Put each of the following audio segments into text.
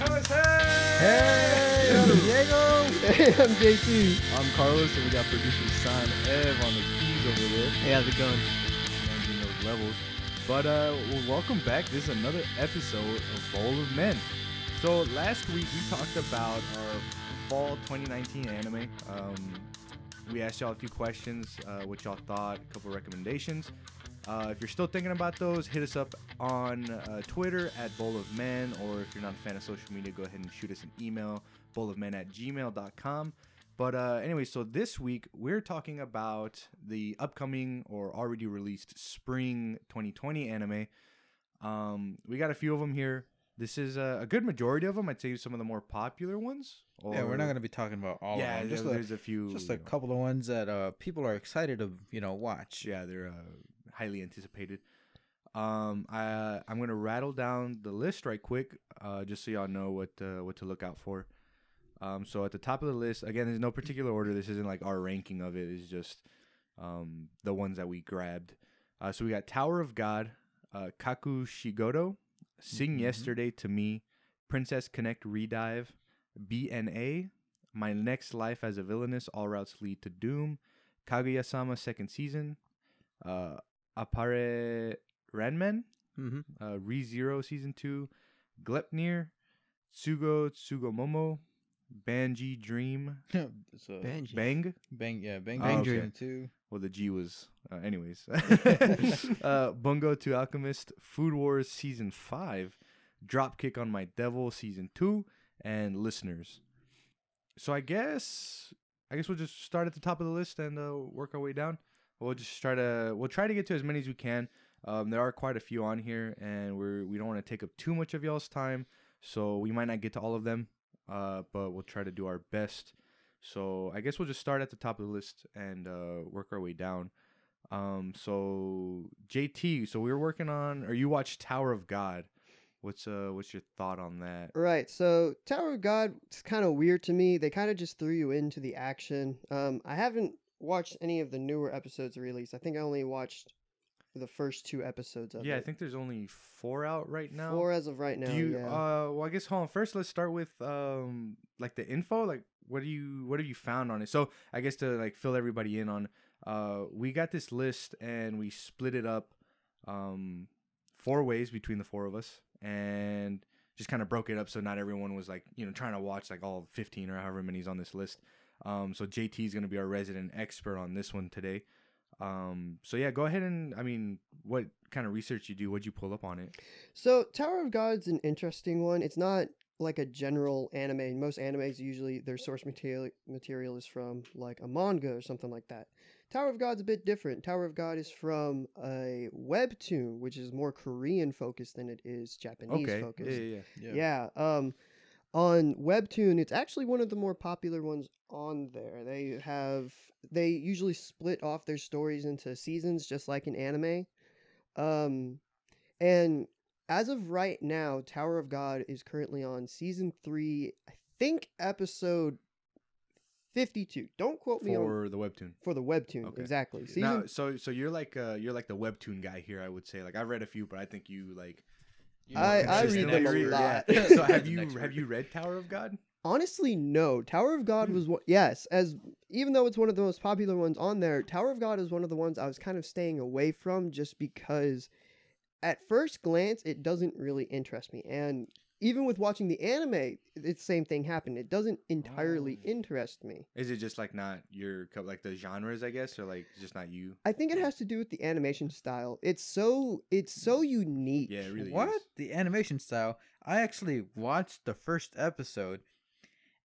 Hey, I'm Diego. Hey, I'm JT. I'm Carlos, and we got producer San Ev on the keys over there. Hey, how's it going? managing those levels. But uh, well, welcome back. This is another episode of Bowl of Men. So last week we talked about our fall 2019 anime. Um, we asked y'all a few questions, uh, what y'all thought, a couple recommendations. Uh, if you're still thinking about those, hit us up on uh, Twitter at Bowl of Men, or if you're not a fan of social media, go ahead and shoot us an email, bowlofmen at gmail.com. But uh, anyway, so this week we're talking about the upcoming or already released spring 2020 anime. Um, we got a few of them here. This is a, a good majority of them. I'd say some of the more popular ones. yeah, we're not gonna be talking about all yeah, of them. Just there- a, there's a few. just a know, couple of ones that uh people are excited to you know watch. Yeah, they're uh, highly anticipated. Um, I I'm gonna rattle down the list right quick, uh, just so y'all know what uh, what to look out for. Um, so at the top of the list, again, there's no particular order. This isn't like our ranking of it. It's just um the ones that we grabbed. Uh, so we got Tower of God, uh, Kakushigoto, Sing Mhm. Yesterday to Me, Princess Connect Redive, BNA, My Next Life as a Villainess, All Routes Lead to Doom, Kaguya-sama Second Season, uh, Apare Ranmen, Mm-hmm. uh, ReZero Season 2, Gleipnir, Tsugu Tsugumomo, Banji Dream, so Benji. Bang, bang yeah bang Oh, bang okay. dream too. well, the G was, uh, anyways. uh, Bungo to Alchemist, Food Wars Season 5, Dropkick on My Devil Season 2, and Listeners. So I guess, I guess we'll just start at the top of the list and uh, work our way down. We'll just try to, we'll try to get to as many as we can. Um, there are quite a few on here, and we're we don't want to take up too much of y'all's time, so we might not get to all of them. Uh, but we'll try to do our best. So I guess we'll just start at the top of the list and uh, work our way down. Um, so JT, so we were working on, or you watched Tower of God. What's uh, what's your thought on that? Right. So Tower of God is kind of weird to me. They kind of just threw you into the action. Um, I haven't watched any of the newer episodes released. I think I only watched the first two episodes of Yeah, I think there's only four out right now. four as of right now. Do you? yeah. Uh, well, I guess hold on. First, let's start with um, like the info. Like, what do you, what have you found on it? So, I guess to like fill everybody in on, uh, we got this list and we split it up, um, four ways between the four of us, and just kind of broke it up so not everyone was like, you know, trying to watch like all 15 or however many's on this list. Um, so JT is gonna be our resident expert on this one today. Um, so yeah, go ahead and I mean, what kind of research you do? What'd you pull up on it? So Tower of God's an interesting one. It's not like a general anime. Most animes usually their source material material is from like a manga or something like that. Tower of God's a bit different. Tower of God is from a webtoon, which is more Korean focused than it is Japanese Okay. focused. Yeah, yeah, yeah. Yeah. Um, on Webtoon, it's actually one of the more popular ones on there. They have they usually split off their stories into seasons, just like in anime. Um, and as of right now, Tower of God is currently on season three. I think episode fifty-two. Don't quote me on for the webtoon. for the Webtoon Okay. exactly. Season Now, so so you're like uh you're like the webtoon guy here. I would say like I've read a few, but I think you like. You I- I read them a lot. Yeah. So have you have you read Tower of God? Honestly, no. Tower of God Hmm. was one. Yes, as even though it's one of the most popular ones on there, Tower of God is one of the ones I was kind of staying away from just because, at first glance, it doesn't really interest me. And even with watching the anime, the same thing happened. It doesn't entirely Oh. interest me. Is it just like not your cup- like the genres, I guess, or like just not you? I think it has to do with the animation style. It's so it's so mm. unique. Yeah, it really what is. the animation style? I actually watched the first episode,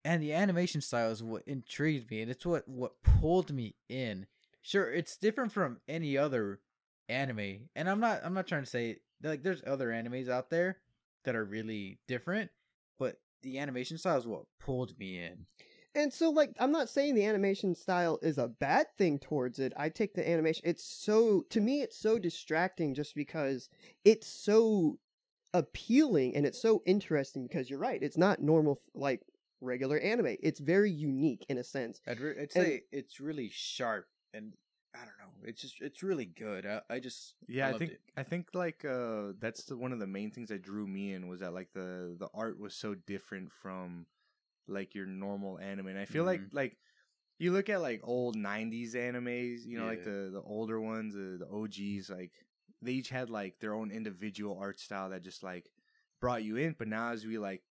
and the animation style is what intrigued me, and it's what what pulled me in. Sure, it's different from any other anime, and I'm not I'm not trying to say like there's other animes out there that are really different, but the animation style is what pulled me in. And so, like, I'm not saying the animation style is a bad thing towards it. I take the animation. It's so to me, it's so distracting just because it's so appealing and it's so interesting. Because you're right, it's not normal like regular anime. It's very unique in a sense. I'd, re- I'd And- say it's really sharp and I don't know. It's just it's really good. I, I just Yeah, I, think it. I think like uh that's the, one of the main things that drew me in was that like the the art was so different from like your normal anime. And I feel like Mhm. like you look at like old 90s animes, you know, like the the older ones, the, the OGs like they each had like their own individual art style that just like brought you in, but now as we like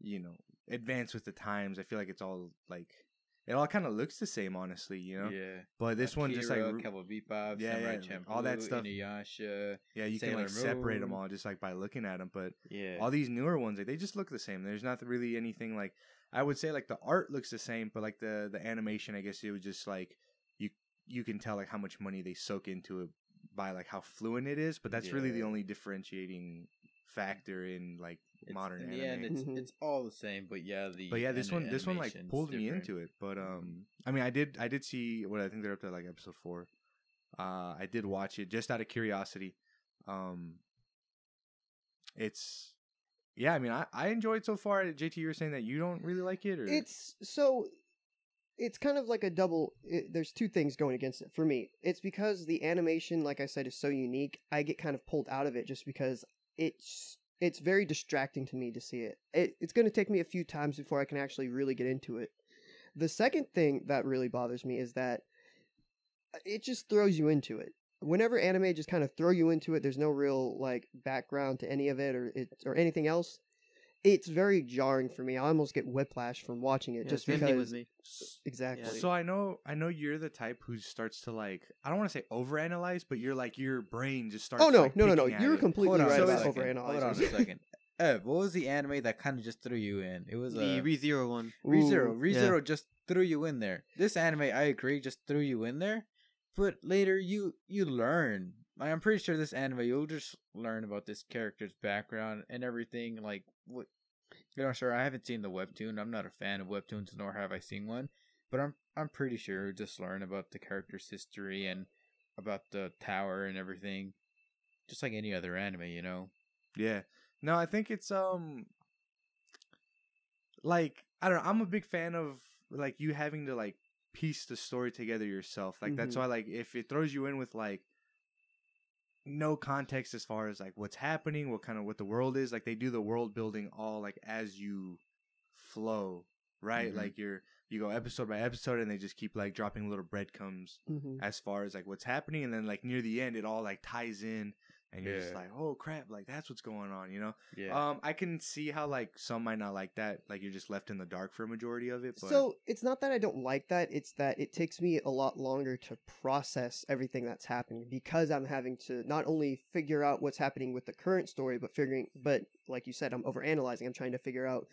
you know, advance with the times, I feel like it's all like it all kind of looks the same honestly, you know. Yeah. But this one just like Akira, Cowboy Bebop, Yeah, Samurai yeah, all that stuff. Inuyasha. yeah, you can Sailor like separate them all just like by looking at them, but Yeah. all these newer ones like they just look the same there's not really anything like i would say like the art looks the same but like the the animation i guess it was just like you you can tell like how much money they soak into it by like how fluent it is but that's really the only differentiating factor in like It's- modern in anime the end, it's Mhm. it's all the same, but yeah, the but yeah this one this one like animation's pulled me into it but um i mean i did i did see what i think they're up to like episode four uh i did watch it just out of curiosity um it's yeah i mean i i enjoyed so far jt you were saying that you don't really like it or It's so it's kind of like a double it, there's two things going against it for me. It's because the animation like I said is so unique. I get kind of pulled out of it just because it's it's very distracting to me to see it. it it's going to take me a few times before I can actually really get into it. The second thing that really bothers me is that uh, it just throws you into it. Whenever anime just kind of throw you into it, there's no real like background to any of it or it or anything else. It's very jarring for me. I almost get whiplash from watching it Yeah, just because thing with me. exactly. so i know i know you're the type who starts to like i don't want to say overanalyze but you're like your brain just starts oh no, like, no, no, no! You're it. completely Hold right a about second. Hold on a second. Ev, what was the anime that kind of just threw you in? It was The uh, ReZero one. ReZero. Ooh, yeah. Just threw you in there. This anime, I agree, just threw you in there. But later, you you learn. Like, I'm pretty sure this anime, you'll just learn about this character's background and everything. Like what, you know, sure, I haven't seen the webtoon. I'm not a fan of webtoons, nor have I seen one. But I'm I'm pretty sure just learn about the character's history and about the tower and everything, just like any other anime, you know. Yeah. No, I think it's um like I don't know, I'm a big fan of like you having to like piece the story together yourself. Like that's Mhm. why like if it throws you in with like no context as far as like what's happening, what kind of what the world is, like they do the world building all like as you flow, right? Mhm. Like you're you go episode by episode and they just keep like dropping little breadcrumbs Mhm. as far as like what's happening and then like near the end it all like ties in and you're just like oh crap like that's what's going on you know Yeah. um i can see how like some might not like that like you're just left in the dark for a majority of it but So it's not that I don't like that; it's that it takes me a lot longer to process everything that's happening because I'm having to not only figure out what's happening with the current story, but figuring, but like you said, I'm overanalyzing. I'm trying to figure out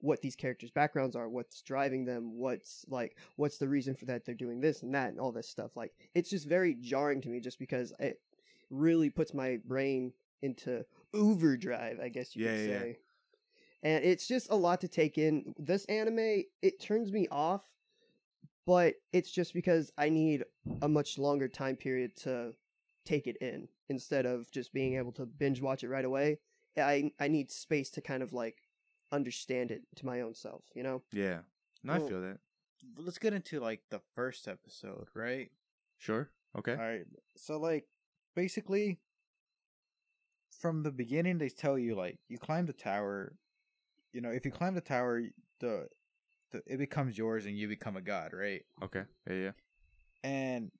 what these characters' backgrounds are, what's driving them, what's like, what's the reason for that they're doing this and that, and all this stuff. Like, it's just very jarring to me, just because it really puts my brain into overdrive, I guess you Yeah, could yeah, yeah. say. And it's just a lot to take in. This anime, it turns me off, but it's just because I need a much longer time period to take it in instead of just being able to binge watch it right away. I I need space to kind of like understand it to my own self, you know? yeah no i feel that Let's get into like the first episode, right? sure okay All right. So like basically from the beginning they tell you like you climb the tower, you know, if you climb the tower the, the it becomes yours and you become a god, right? okay yeah yeah And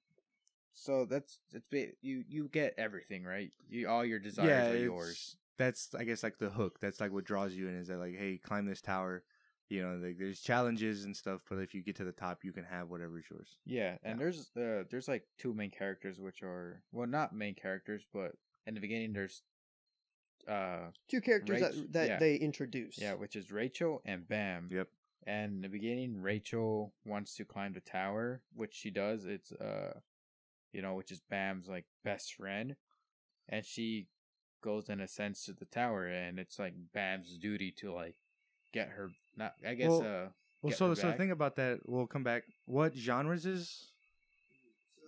so that's it's you you get everything, right? You all your desires yeah are yours. that's i guess like the hook that's like what draws you in is that like hey climb this tower you know like there's challenges and stuff but if you get to the top you can have whatever's yours Yeah, and Yeah. there's uh there's like two main characters which are well not main characters, but in the beginning there's uh Two characters Right, that that yeah. they introduce. Yeah, which is Rachel and Bam. Yep. And in the beginning, Rachel wants to climb the tower, which she does. It's uh, you know, which is Bam's like best friend, and she goes and ascends to the tower, and it's like Bam's duty to like get her. Not, I guess. Well, uh, well so so the thing about that we'll come back what genres is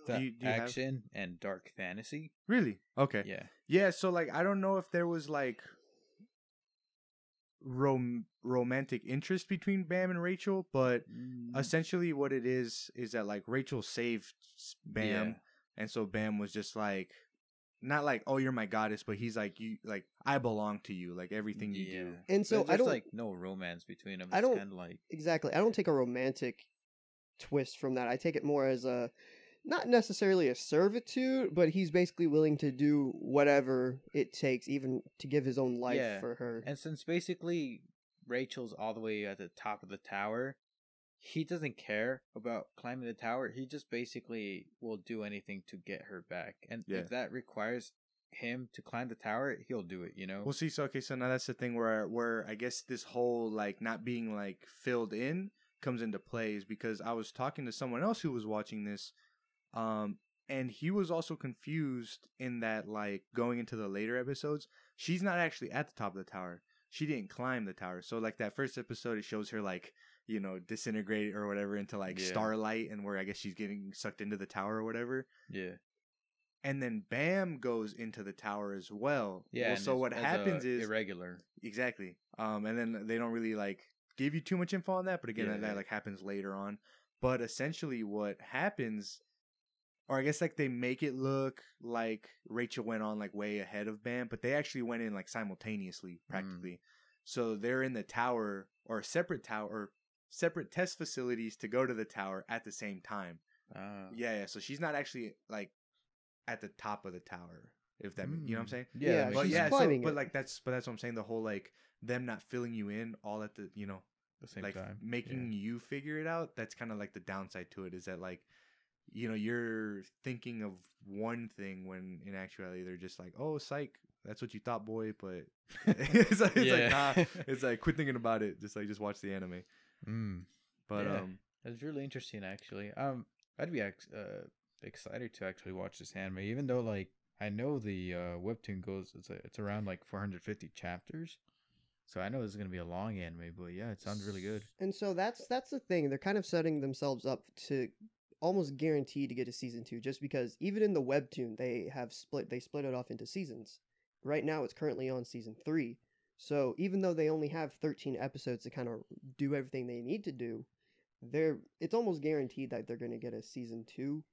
do you- do you have- action and dark fantasy. really okay Yeah. Yeah, so like I don't know if there was like rom- romantic interest between Bam and Rachel, but Mm, essentially what it is is that like Rachel saved Bam, Yeah. and so Bam was just like, not like oh you're my goddess, but he's like you like I belong to you, like everything you do. And so I don't like no romance between them. I don't- kind of like exactly. I don't take a romantic twist from that. I take it more as a not necessarily a servitude, but he's basically willing to do whatever it takes, even to give his own life Yeah, for her. And since basically Rachel's all the way at the top of the tower, he doesn't care about climbing the tower. He just basically will do anything to get her back. And Yeah. if that requires him to climb the tower, he'll do it, you know? Well, see, so okay, so now that's the thing where where I guess this whole like not being like filled in comes into play is because I was talking to someone else who was watching this, um, and he was also confused in that like going into the later episodes, she's not actually at the top of the tower. She didn't climb the tower. So like that first episode, it shows her like you know disintegrate or whatever into like Yeah. starlight, and where I guess she's getting sucked into the tower or whatever. yeah. And then Bam goes into the tower as well. Yeah. Well, so what happens is irregular. Exactly. Um, and then they don't really like give you too much info on that, but again, that, Yeah. that like happens later on. But essentially, what happens, or I guess like they make it look like Rachel went on like way ahead of Bam, but they actually went in like simultaneously, practically. So they're in the tower or a separate tower or separate test facilities to go to the tower at the same time. Ah. Yeah, yeah. So she's not actually like at the top of the tower. If that, ma- you know what I'm Mm. saying? Yeah, Yeah, but she's yeah, so, but like that's but that's what I'm saying. The whole like them not filling you in all at the you know the same like time. making you figure it out. That's kind of like the downside to it is that like you know you're thinking of one thing when in actuality they're just like oh psych that's what you thought boy but it's like, it's like nah it's like quit thinking about it just like just watch the anime Mm. but Yeah. um That's really interesting, actually. Um, I'd be ex- uh, excited to actually watch this anime, even though like I know the uh, webtoon goes it's a, it's around like 450 chapters, so I know this is gonna be a long anime. But yeah, it sounds really good. And so that's that's the thing. They're kind of setting themselves up to almost guarantee to get a season two, just because even in the webtoon they have split they split it off into seasons. Right now it's currently on season three. So even though they only have thirteen episodes to kind of do everything they need to do, they're it's almost guaranteed that they're gonna get a season two.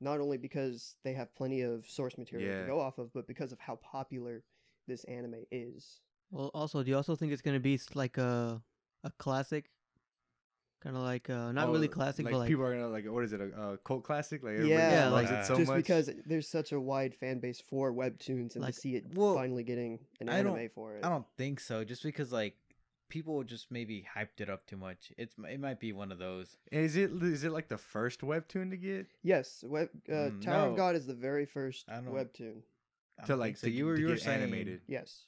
Not only because they have plenty of source material Yeah. to go off of, but because of how popular this anime is. Well, also, do you also think it's gonna be like a a classic, kind of like uh, not oh, really classic, like but like people are gonna like what is it a, a cult classic like everybody Yeah, just like, it so just much because there's such a wide fan base for webtoons and Like, to see it well, finally getting an I anime for it. I don't think so, just because like people just maybe hyped it up too much. It's it might be one of those. is it is it like the first webtoon to get Yes, web uh, Mm, Tower no. of God is the very first I don't- webtoon. I to don't like so to, you were you were get saying animated Yes,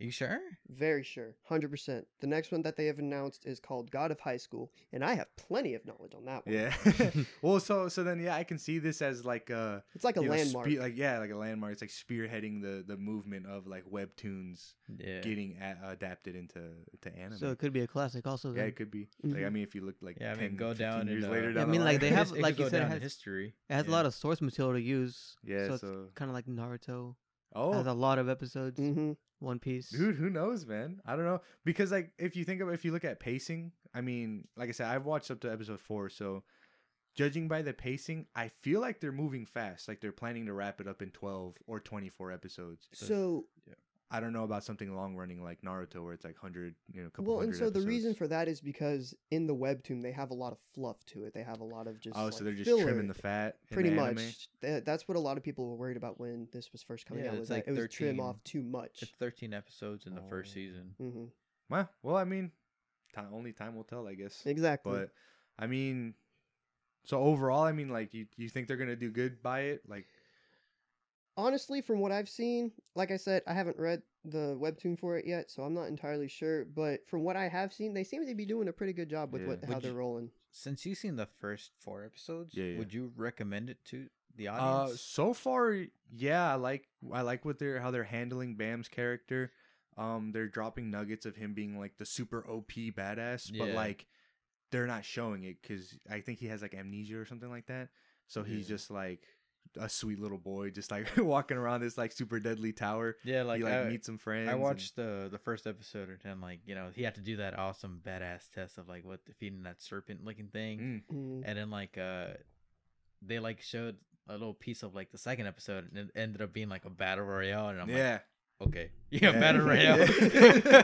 You sure? very sure, hundred percent. The next one that they have announced is called God of High School, and I have plenty of knowledge on that one. yeah well so so then yeah i can see this as like a it's like a you know, landmark. spe- like yeah, like a landmark. It's like spearheading the the movement of like webtoons Yeah. getting a- adapted into to anime. so it could be a classic also. yeah, it could be. Like I Mhm. mean, if you look like Yeah, I mean, go down years in, later uh, down Yeah, I the mean, like, line. they have- it like you said, it down has- history. It has Yeah. a lot of source material to use. yeah. so, So, it's kind of like Naruto. oh, Has a lot of episodes. hmm One Piece. dude, who knows, man? I don't know because like if you think of if you look at pacing, I mean, like I said, I've watched up to episode four, so judging by the pacing, I feel like they're moving fast. Like they're planning to wrap it up in twelve or twenty four episodes. So I don't know about something long running like Naruto, where it's like hundred, you know, a couple well, and hundred so the reason for that is because in the webtoon they have a lot of fluff to it. They have a lot of just oh, like, so they're just filler. trimming the fat. in pretty the much. anime? That, that's what a lot of people were worried about when this was first coming Yeah, out. it's Was like that it was trim off too much. It's 13 episodes in the first Oh. season. hmm Well, well, I mean, time, only time will tell, I guess. Exactly. But I mean, so overall, I mean, like, you you think they're gonna do good by it? Like, honestly, from what I've seen, like I said, I haven't read the webtoon for it yet, so I'm not entirely sure. But from what I have seen, they seem to be doing a pretty good job with Yeah. what how Would they're you- rolling. Since you've seen the first four episodes, Yeah, yeah. would you recommend it to the uh, audience? so far, yeah, I like I like what they're how they're handling Bam's character. Um, they're dropping nuggets of him being like the super OP badass, but Yeah. like they're not showing it because I think he has like amnesia or something like that. So he's Yeah. just like a sweet little boy just like walking around this like super deadly tower. Yeah, like, he like I, meet some friends. I and- watched the the first episode and like you know he had to do that awesome badass test of like what defeating that serpent looking thing, Mm. Mm. and then like uh they like showed a little piece of like the second episode and it ended up being like a battle royale and I'm like yeah, okay yeah, battle royale Yeah.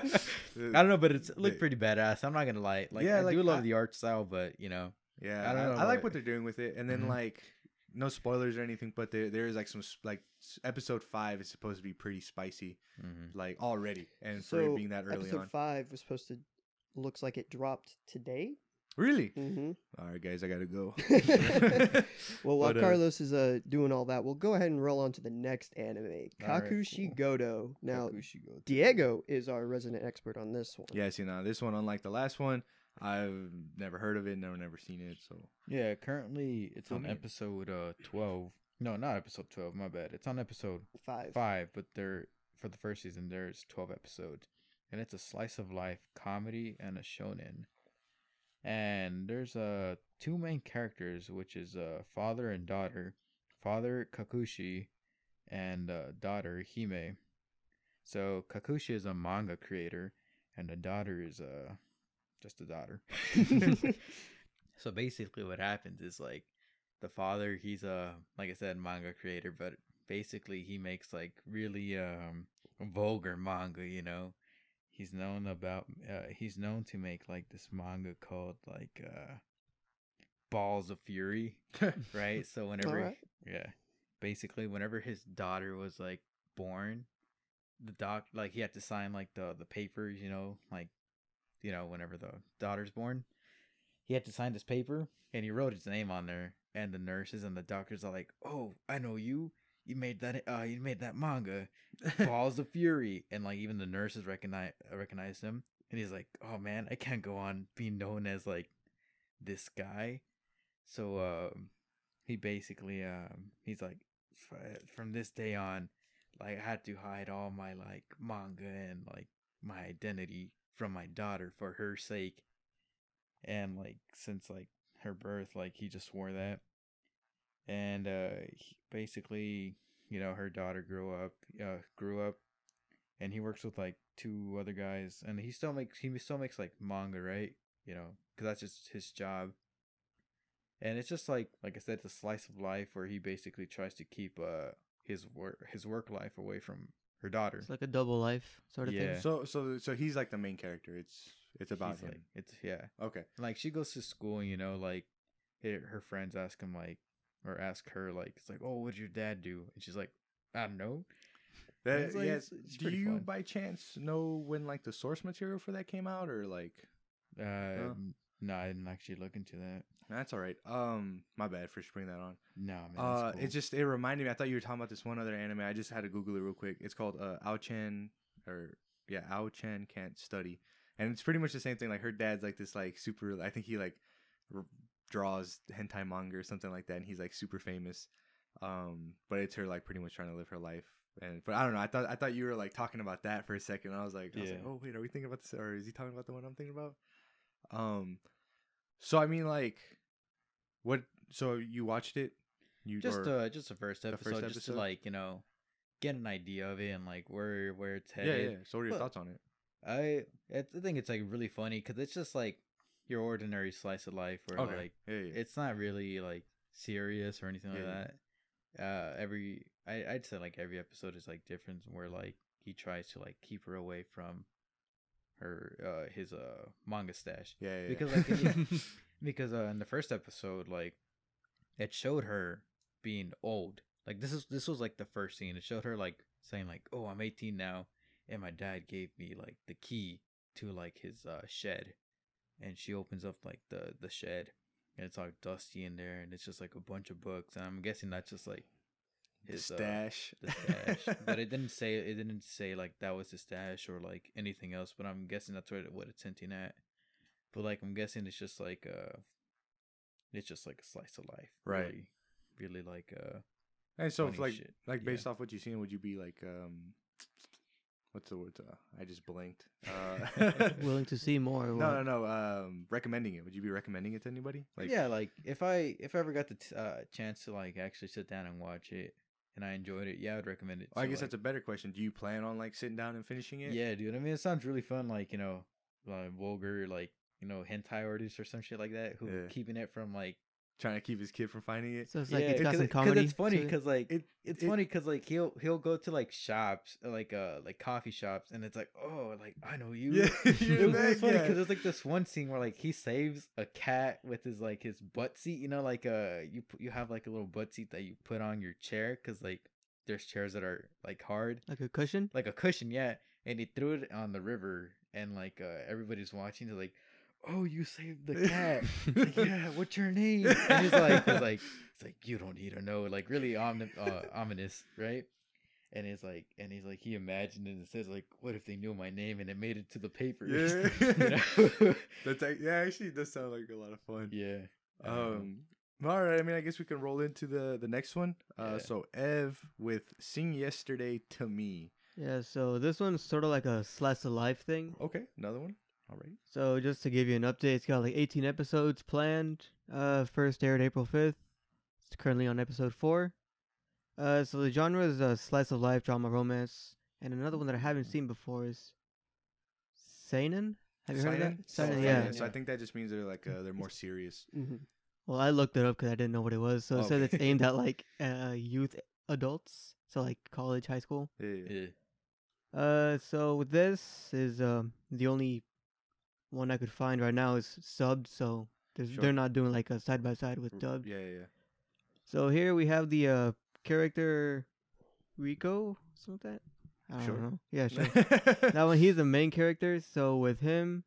I don't know but it's it looked pretty badass I'm not gonna lie like Yeah, I like, do love I- the art style but you know Yeah, I I, don't know, I like like- what they're doing with it, and then Mhm. like no spoilers or anything, but there there is like some like episode five is supposed to be pretty spicy, mhm. like already, and for So it being that early episode on. five was supposed to looks like it dropped today. Really? Mm-hmm. All right, guys, I gotta go. well, while But, uh, Carlos is uh doing all that, we'll go ahead and roll on to the next anime, All right, Kakushi cool. Godo. Now, Kakushigo. Diego is our resident expert on this one. yeah, see now this one, unlike the last one, I've never heard of it, never never seen it, so yeah currently it's Fill on me episode uh 12 no not episode 12 my bad it's on episode Five. five, but there for the first season there's twelve episodes, and it's a slice of life comedy and a shonen. And there's uh two main characters, which is uh father and daughter, father Kakushi, and uh, daughter Hime. So Kakushi is a manga creator, and the daughter is uh just a daughter. so basically, what happens is like the father he's a like i said manga creator but basically he makes like really um vulgar manga you know he's known about uh, he's known to make like this manga called like uh balls of fury right so whenever Alright. yeah basically whenever his daughter was like born the doc like he had to sign like the the papers you know like you know whenever the daughter's born. He had to sign this paper. And he wrote his name on there. And the nurses and the doctors are like oh i know you. You made that uh you made that manga balls of fury. And like even the nurses recognize recognize him. And he's like oh man i can't go on being known as like this guy. So um he basically um he's like from this day on like i had to hide all my like manga and like my identity from my daughter for her sake. And like since like her birth like he just swore that. And uh basically you know her daughter grew up uh grew up and he works with like two other guys and he still makes he still makes like manga right? You know because that's just his job. And it's just like like i said it's a slice of life where he basically tries to keep uh his work his work life away from her daughter It's like a double life sort of Yeah. thing. so so so he's like the main character. It's it's about He's him. like it's yeah okay. like she goes to school you know like her, her friends ask him like or ask her like it's like oh what did your dad do and she's like i don't know That, It's like- yeah, it's- it's do you fun. by chance know when like the source material for that came out or like uh n- no i didn't actually look into that that's all right. Um, my bad for bringing that on. no man uh, cool. it just it reminded me. I thought you were talking about this one other anime. I just had to Google it real quick. It's called uh Ao-chan or yeah Ao-chan can't study, and it's pretty much the same thing. Like her dad's like this like super. I think he like r- draws hentai manga or something like that, and he's like super famous. Um, but it's her like pretty much trying to live her life. And but I don't know. I thought I thought you were like talking about that for a second. I was like, I was like, Yeah. oh wait, are we thinking about this, or is he talking about the one I'm thinking about? Um, so I mean, like, what? So you watched it? You just or- uh just the first the episode first just to like you know get an idea of it and like where where it's headed yeah. yeah. So what are your But- thoughts on it? i i think it's like really funny because it's just like your ordinary slice of life where Okay. like yeah, yeah. it's not really like serious or anything like Yeah, that. Uh, every I I'd say like every episode is like different where like he tries to like keep her away from her uh his uh manga stash. Yeah, yeah, because, yeah. like, because uh in the first episode like it showed her being old. Like this is this was like the first scene. It showed her like saying like oh i'm 18 now and my dad gave me like the key to like his uh shed. And she opens up like the the shed and it's all dusty in there and it's just like a bunch of books and i'm guessing that's just like The his uh, stash. the stash but it didn't say it didn't say like that was the stash or like anything else but i'm guessing that's what, it- what it's hinting at but like i'm guessing it's just like uh it's just like a slice of life Right. really, really like uh and so, if, like, shit. like Yeah. based off what you've seen, would you be like, um, what's the word? Uh, I just blinked. Uh, Willing to see more. Or no, what? no, no. Um, recommending it. Would you be recommending it to anybody? Like, yeah, like if I if I ever got the t- uh, chance to like actually sit down and watch it and I enjoyed it, yeah, I'd recommend it. I guess like- that's a better question. Do you plan on like sitting down and finishing it? Yeah, dude. I mean, it sounds really fun. Like you know, like vulgar, like you know, hentai artists or some shit like that who Yeah. keeping it from like. Trying to keep his kid from finding it. So it's like yeah, it's got 'cause some it- 'cause comedy. It's funny to it. because like It- it's it- funny because like he'll he'll go to like shops uh, like uh like coffee shops and it's like oh like I know you. Yeah, it was, it was that funny guy. because there's like this one scene where like he saves a cat with his like his butt seat. You know, like uh you pu- you have like a little butt seat that you put on your chair because like there's chairs that are like hard like a cushion. like a cushion, yeah. And he threw it on the river, and like uh, everybody's watching. They're like, "Oh, you saved the cat." Like, yeah, what's your name? And he's like, he's like, it's like you don't need to know. Like really omni- uh, ominous, right? And he's like, and he's like, he imagined it and says like, what if they knew my name and it made it to the papers? Yeah. You know? That's like, yeah, actually, it does sound like a lot of fun. yeah. Um. All right. I mean, I guess we can roll into the the next one. Uh. Yeah. So Ev with "Sing Yesterday to Me." Yeah. So this one's sort of like a slice of life thing. Okay. Another one. All right. So just to give you an update, it's got like 18 episodes planned. Uh, first aired April 5th. It's currently on episode four. Uh, so the genre is a slice of life drama romance, and another one that I haven't seen before is seinen. Have you heard of that? Seinen? Seinen, Oh, yeah. So I think that just means they're like uh, they're more serious. hmm Well, I looked it up because I didn't know what it was. So it said it's aimed at like uh youth adults, so like college, high school. Yeah. yeah. Yeah. Uh, so this is um the only one I could find right now is subbed. So Sure. they're not doing like a side by side with dubbed. Yeah. Yeah. So here we have the uh character Rico, something like that. I don't Sure. know. Yeah, sure. that one he's the main character. So with him,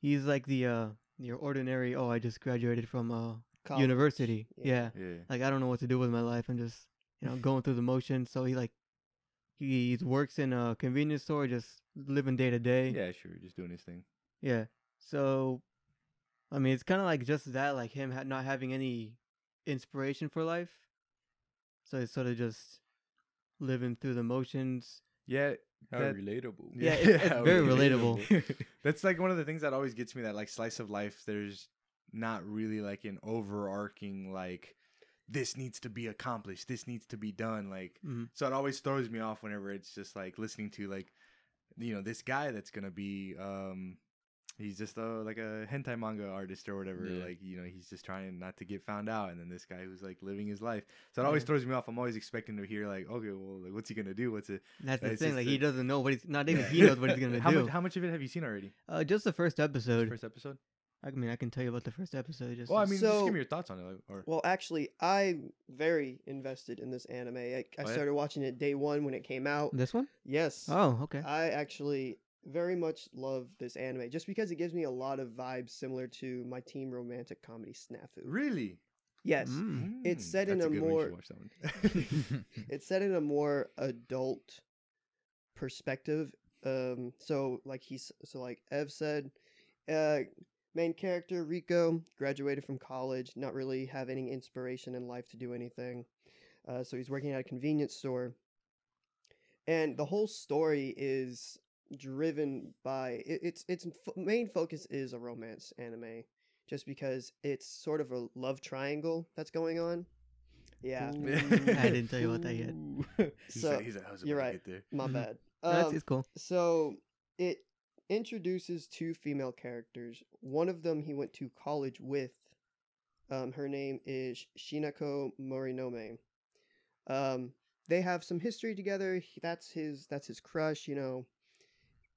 he's like the uh your ordinary. Oh, I just graduated from uh university. Yeah. yeah. Like I don't know what to do with my life. I'm just you know going through the motions. So he like he works in a convenience store, just living day to day. Yeah. Sure. Just doing his thing. Yeah. So, I mean, it's kind of like just that, like him ha- not having any inspiration for life. So it's sort of just living through the motions. Yeah. How That- relatable. Yeah, it- it's how very relatable. That's like one of the things that always gets me. That like slice of life. There's not really like an overarching like this needs to be accomplished. This needs to be done. Like Mhm. so, it always throws me off whenever it's just like listening to like you know this guy that's gonna be um he's just a like a hentai manga artist or whatever Yeah. like you know he's just trying not to get found out and then this guy who's like living his life so it always throws me off i'm always expecting to hear like okay well like what's he gonna do what's it that's the thing. Like the- he doesn't know what he's not even he knows what he's gonna how do. much how much of it have you seen already uh, just the first Just episode. first episode I mean, I can tell you about the first episode. Just well i to- mean just give me your thoughts on it like, or Well, actually, I'm very invested in this anime. I, I Oh, yeah? started watching it day one when it came out. this one. Yes. Oh, okay. I actually very much love this anime just because it gives me a lot of vibes similar to my teen romantic comedy Snafu. really Yes. Mm. It's set in that's a one. You should more- watch that one. It's set in a more adult perspective. Um so like he's so like Ev said, uh main character Rico graduated from college, not really have any inspiration in life to do anything. Uh, so he's working at a convenience store. And the whole story is driven by it, its its f- main focus is a romance anime just because it's sort of a love triangle that's going on. Yeah. I didn't tell you about that yet. So, he's like, I was you're right. there. My bad. No, that's Um, it's cool. so it introduces two female characters. One of them he went to college with. Um, her name is Shinako Morinome. Um, they have some history together. He- That's his. That's his crush. You know,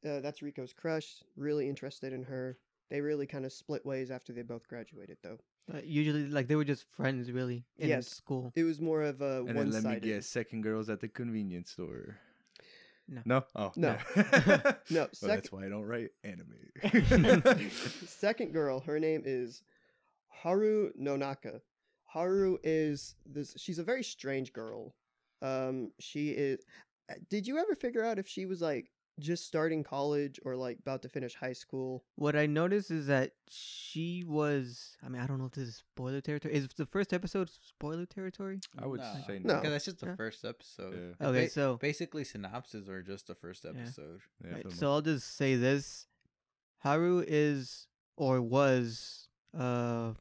uh, that's Rico's crush. Really interested in her. They really kind of split ways after they both graduated, though. Uh, usually, like they were just friends, really, in Yes. school. It was more of a And then one let me guess, second girls at the convenience store. No. No? Oh. No. yeah. No, well, that's why I don't write anime. Second girl, her name is Haru Nonaka. Haru is this she's a very strange girl. Um she is uh, Did you ever figure out if she was like just starting college or like about to finish high school. What I noticed is that she was. I mean, I don't know if this is spoiler territory. Is the first episode spoiler territory? I would No. say No. no. Because that's just the Yeah. first episode. Yeah. Okay, Ba- so basically synopses are just the first episode. Yeah, Right, so I'll just say this: Haru is or was uh,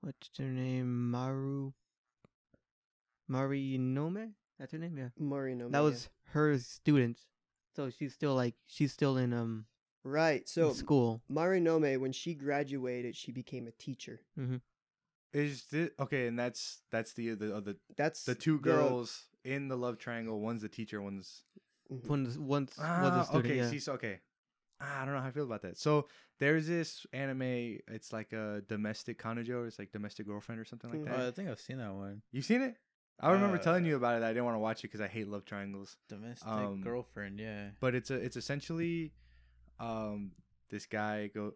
what's her name? Maru. Marinome. That's her name. Yeah, Marino. that was her student. So she's still like she's still in um right. in So school. Marinome, when she graduated, she became a teacher. Mm-hmm. Is this okay? And that's that's the the uh, the, That's the two girls in the love triangle. One's the teacher. One's Mhm. one's once was Ah, a student. okay. yeah. See, so okay. Ah, I don't know how I feel about that. So there's this anime. It's like a domestic kanojo. It's like domestic girlfriend or something like Mhm. that. Oh, I think I've seen that one. You've seen it? I remember telling Uh, you about it. I didn't want to watch it because I hate love triangles. Domestic Um, girlfriend, yeah. But it's a it's essentially, um, this guy go.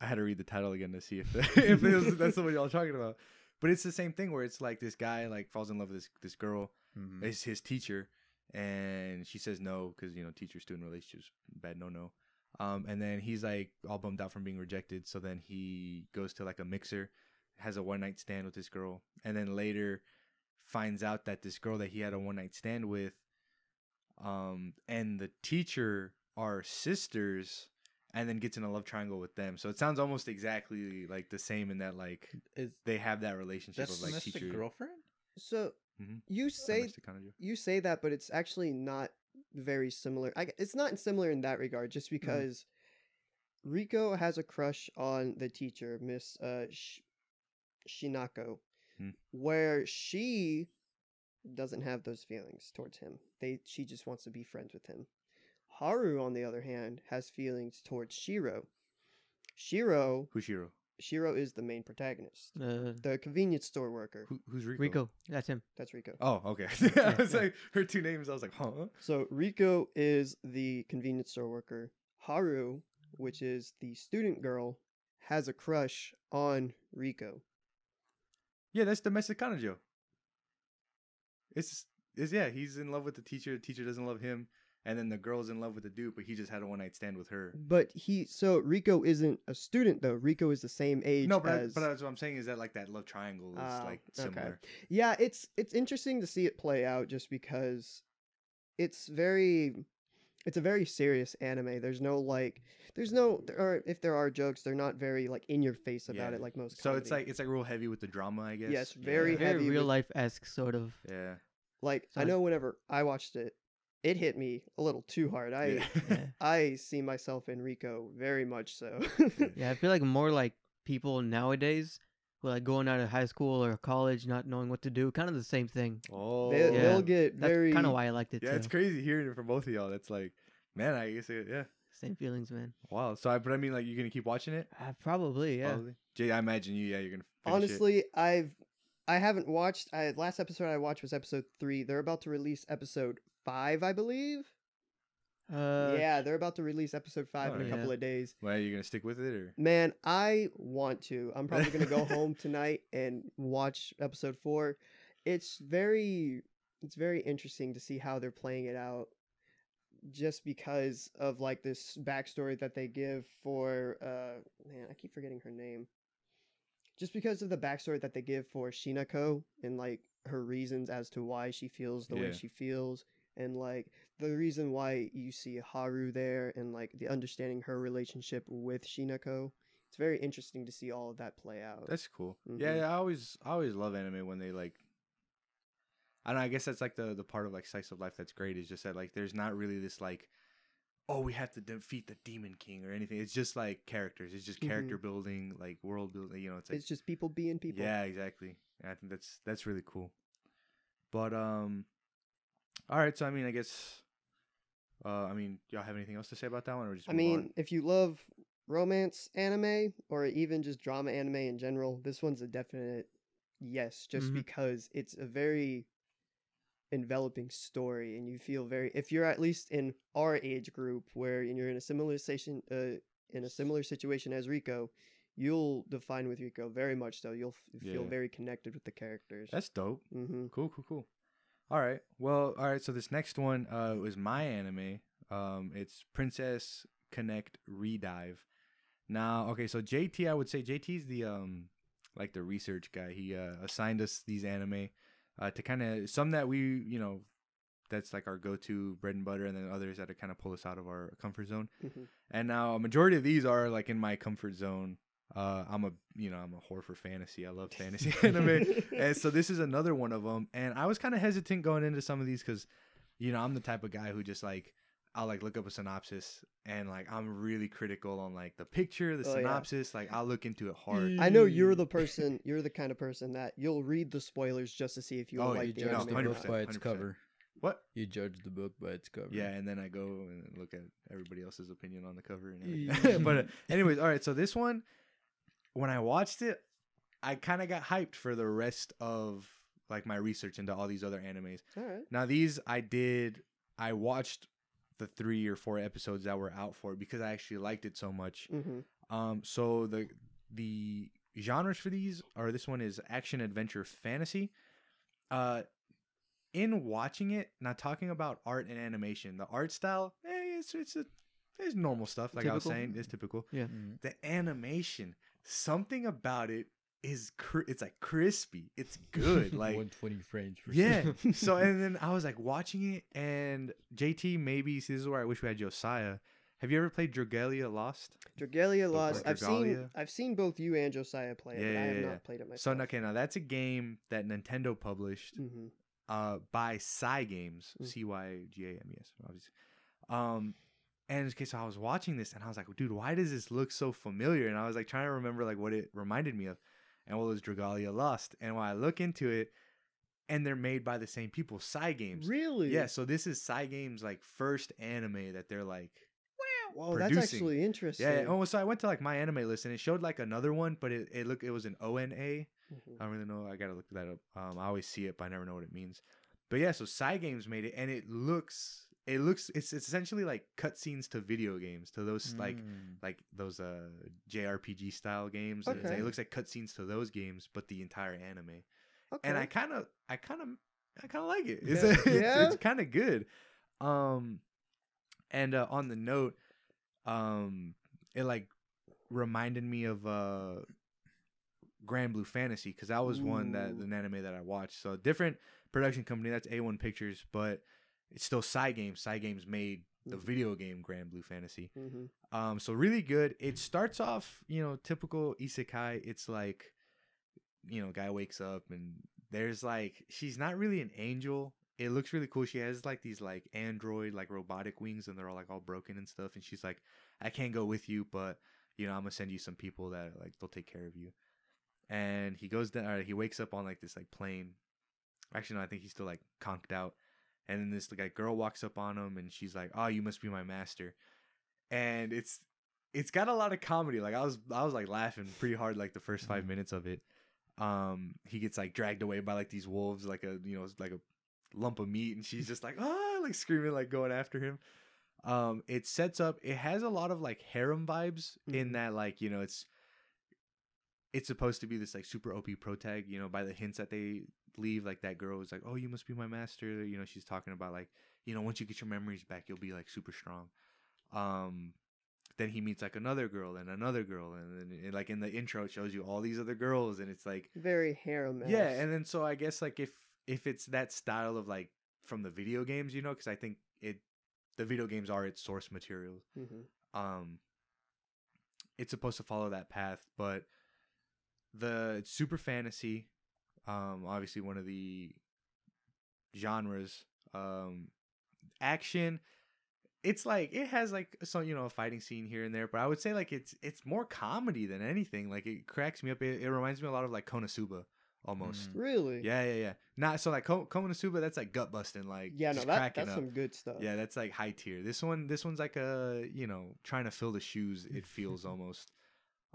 I had to read the title again to see if if it was, that's what y'all talking about. But it's the same thing where it's like this guy like falls in love with this this girl, Mhm. is his teacher, and she says no because you know teacher student relationships bad no no. Um, and then he's like all bummed out from being rejected. So then he goes to like a mixer, has a one night stand with this girl, and then later finds out that this girl that he had a one night stand with, um, and the teacher are sisters. And then gets in a love triangle with them, so it sounds almost exactly like the same in that like Is they have that relationship of like teacher girlfriend? So Mhm. you say you say that, but it's actually not very similar. I, it's not similar in that regard, just Mm-hmm. because Rico has a crush on the teacher, Miss uh, Sh- Shinako, Hmm. where she doesn't have those feelings towards him. They she just wants to be friends with him. Haru, on the other hand, has feelings towards Shiro. Shiro, Hushiro. Shiro Shiro is the main protagonist, Uh, the convenience store worker. Who, who's Rico? Rico, that's him. That's Rico. Oh, okay. I was yeah. like, her two names. I was like, huh? So Rico is the convenience store worker. Haru, which is the student girl, has a crush on Rico. Yeah, that's domestic kanojo. It's, it's yeah. He's in love with the teacher. The teacher doesn't love him, and then the girl's in love with the dude, but he just had a one night stand with her. But he so Rico isn't a student though. Rico is the same age No, but I- but that's what I'm saying is that like that love triangle is Ah, like okay. similar. Yeah, it's it's interesting to see it play out just because it's very it's a very serious anime. There's no like there's no or if there are jokes, they're not very like in your face about Yeah. it like most So it's like it's like real heavy with the drama, I guess. Yes, Yeah. very Very heavy real life esque sort of. Yeah. like I know whenever I watched it, it hit me a little too hard. I yeah. Yeah. I see myself in Rico very much so. Yeah, I feel like more like people nowadays who are like going out of high school or college not knowing what to do, kind of the same thing. oh, they, Yeah. They'll get That's very kind of why I liked it yeah. too. It's crazy hearing it from both of y'all. That's like, man, I guess it, yeah. Same feelings, man. Wow. So I, but I mean, like, you're gonna keep watching it? Uh, probably, yeah. Probably. Jay, I imagine you. Yeah, you're gonna. Finish it. Honestly, I've I haven't watched. I last episode I watched was episode three. They're about to release episode five, I believe. Uh, yeah, they're about to release episode five Oh, in a yeah. couple of days. Well, you gonna stick with it or? Man, I want to. I'm probably gonna go home tonight and watch episode four. It's very, it's very interesting to see how they're playing it out, just because of like this backstory that they give for. uh Man, I keep forgetting her name. Just because of the backstory that they give for Shinako and like her reasons as to why she feels the way she feels, and like the reason why you see Haru there and like the understanding her relationship with Shinako. It's very interesting to see all of that play out. That's cool. Mhm. Yeah, yeah, I always, I always love anime when they like. I don't know. I guess that's like the the part of like slice of life that's great is just that like there's not really this like, oh, we have to defeat the demon king or anything. It's just like characters. It's just Mhm. character building, like world building. You know, it's like it's just people being people. Yeah, exactly. And I think that's that's really cool. But um, all right. So I mean, I guess. Uh, I mean, y'all have anything else to say about that one, or just? I mean, on? if you love romance anime or even just drama anime in general, this one's a definite yes, just Mm-hmm. Mhm. because it's a very enveloping story and you feel very if you're at least in our age group where you're in a similar station uh, in a similar situation as Rico, you'll define with Rico very much so. You'll f- feel very connected with the characters. that's dope. hmm Cool, cool, cool. All right. Well, all right. So this next one uh was my anime. Um, it's Princess Connect Redive. Now, okay, so JT, I would say JT's the um, like the research guy. He uh, assigned us these anime uh, to kind of some that we, you know, that's like our go-to bread and butter, and then others that kind of pull us out of our comfort zone. Mhm. And now a majority of these are like in my comfort zone. Uh, I'm a you know I'm a whore for fantasy. I love fantasy anime, and so this is another one of them. And I was kind of hesitant going into some of these because, you know, I'm the type of guy who just like I'll like look up a synopsis and like I'm really critical on like the picture, the Oh, yeah. synopsis. Like I'll look into it hard. I know you're the person. You're the kind of person that you'll read the spoilers just to see if you Oh, like you the judge the anime. or book 100%, not. by its 100%. cover. What? You judge the book by its cover. Yeah, and then I go and look at everybody else's opinion on the cover and everything. but uh, anyways, all right. So this one, when I watched it, I kind of got hyped for the rest of like my research into all these other animes. All right. Now these I did. I watched the three or four episodes that were out for it because I actually liked it so much. Mm-hmm. Um, so the the genres for these are this one is action adventure fantasy. Uh, in watching it, not talking about art and animation, the art style, eh, it's it's a it's normal stuff. Like I was saying, it's typical. Yeah. Mm. The animation, something about it is cr- it's like crispy. It's good. Like 120 frames per yeah. so and then I was like watching it, and JT maybe see, this is where I wish we had Josiah. Have you ever played Dragalia Lost? Dragalia Or Lost. I've seen. I've seen both you and Josiah play it. Yeah, but I yeah, have yeah. not played it myself. So okay, now that's a game that Nintendo published hmm uh by Cygames, Mm. C Y G A M E S, obviously. Um, and okay, so I was watching this and I was like, dude, why does this look so familiar? And I was like trying to remember like what it reminded me of, and well, it was Dragalia Lost. And when I look into it, and they're made by the same people, Cygames. Really? Yeah, so this is Cygames like first anime that they're like Well, that's actually interesting. yeah. Oh, so I went to like my anime list and it showed like another one, but it, it looked it was an O N A. Mhm. I don't really know. I gotta look that up. Um, I always see it, but I never know what it means. But yeah, so Cygames made it, and it looks it looks it's, it's essentially like cutscenes to video games to those like Mm. like those uh JRPG style games. It's like, Okay. it looks like cutscenes to those games, but the entire anime Okay. and I kind of, I kind of, I kind of like it. It's, Yeah. it's, Yeah? it's kind of good. Um, and uh, on the note, um, it like reminded me of uh, Granblue Fantasy because that was one that Ooh. an anime that I watched. So different production company. That's A1 Pictures, but it's still Cygames. Side Games made the Mhm. video game Granblue Fantasy. Mhm. Um, so really good. It starts off, you know, typical isekai. It's like, you know, guy wakes up and there's like she's not really an angel. It looks really cool. She has like these like android like robotic wings and they're all like all broken and stuff. And she's like, I can't go with you, but you know, I'm gonna send you some people that like they'll take care of you. And he goes down. He wakes up on like this like plane. Actually, no, I think he's still like conked out. And then this like girl walks up on him and she's like, "Oh, you must be my master." And it's it's got a lot of comedy. Like I was I was like laughing pretty hard like the first 5 Mhm. minutes of it. Um he gets like dragged away by like these wolves like a you know like a lump of meat and she's just like ah like screaming like going after him. Um it sets up it has a lot of like harem vibes in Mhm. that like you know it's it's supposed to be this like super OP pro tag, you know, by the hints that they leave. Like that girl is like, "Oh, you must be my master." You know, she's talking about like, you know, once you get your memories back, you'll be like super strong. Um, then he meets like another girl and another girl, and then it, like in the intro, it shows you all these other girls, and it's like, Very harem. yeah. And then so I guess like if if it's that style of like from the video games, you know, because I think it the video games are its source material hmm um it's supposed to follow that path but the it's super fantasy um obviously one of the genres um action it's like it has like some you know a fighting scene here and there but i would say like it's it's more comedy than anything like it cracks me up it, it reminds me a lot of like konosuba almost Mm. Really. yeah yeah yeah not so like Ko- konosuba that's like gut busting like Yeah. No, that, that's up. some good stuff. Yeah, that's like high tier. This one, this one's like a you know trying to fill the shoes. It feels almost,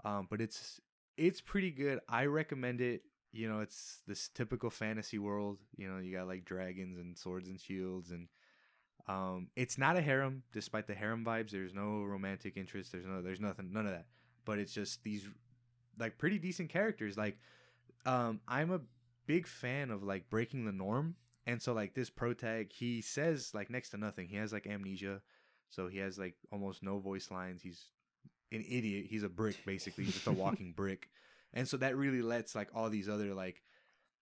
um, but it's it's pretty good. I recommend it. You know, it's this typical fantasy world. You know, you got like dragons and swords and shields, and um, it's not a harem. Despite the harem vibes, there's no romantic interest. There's no, there's nothing, none of that. But it's just these like pretty decent characters. Like, um, I'm a big fan of like breaking the norm. And so like this pro tag, he says like next to nothing. He has like amnesia. So he has like almost no voice lines. He's an idiot. He's a brick basically, He's just a walking brick. And so that really lets like all these other like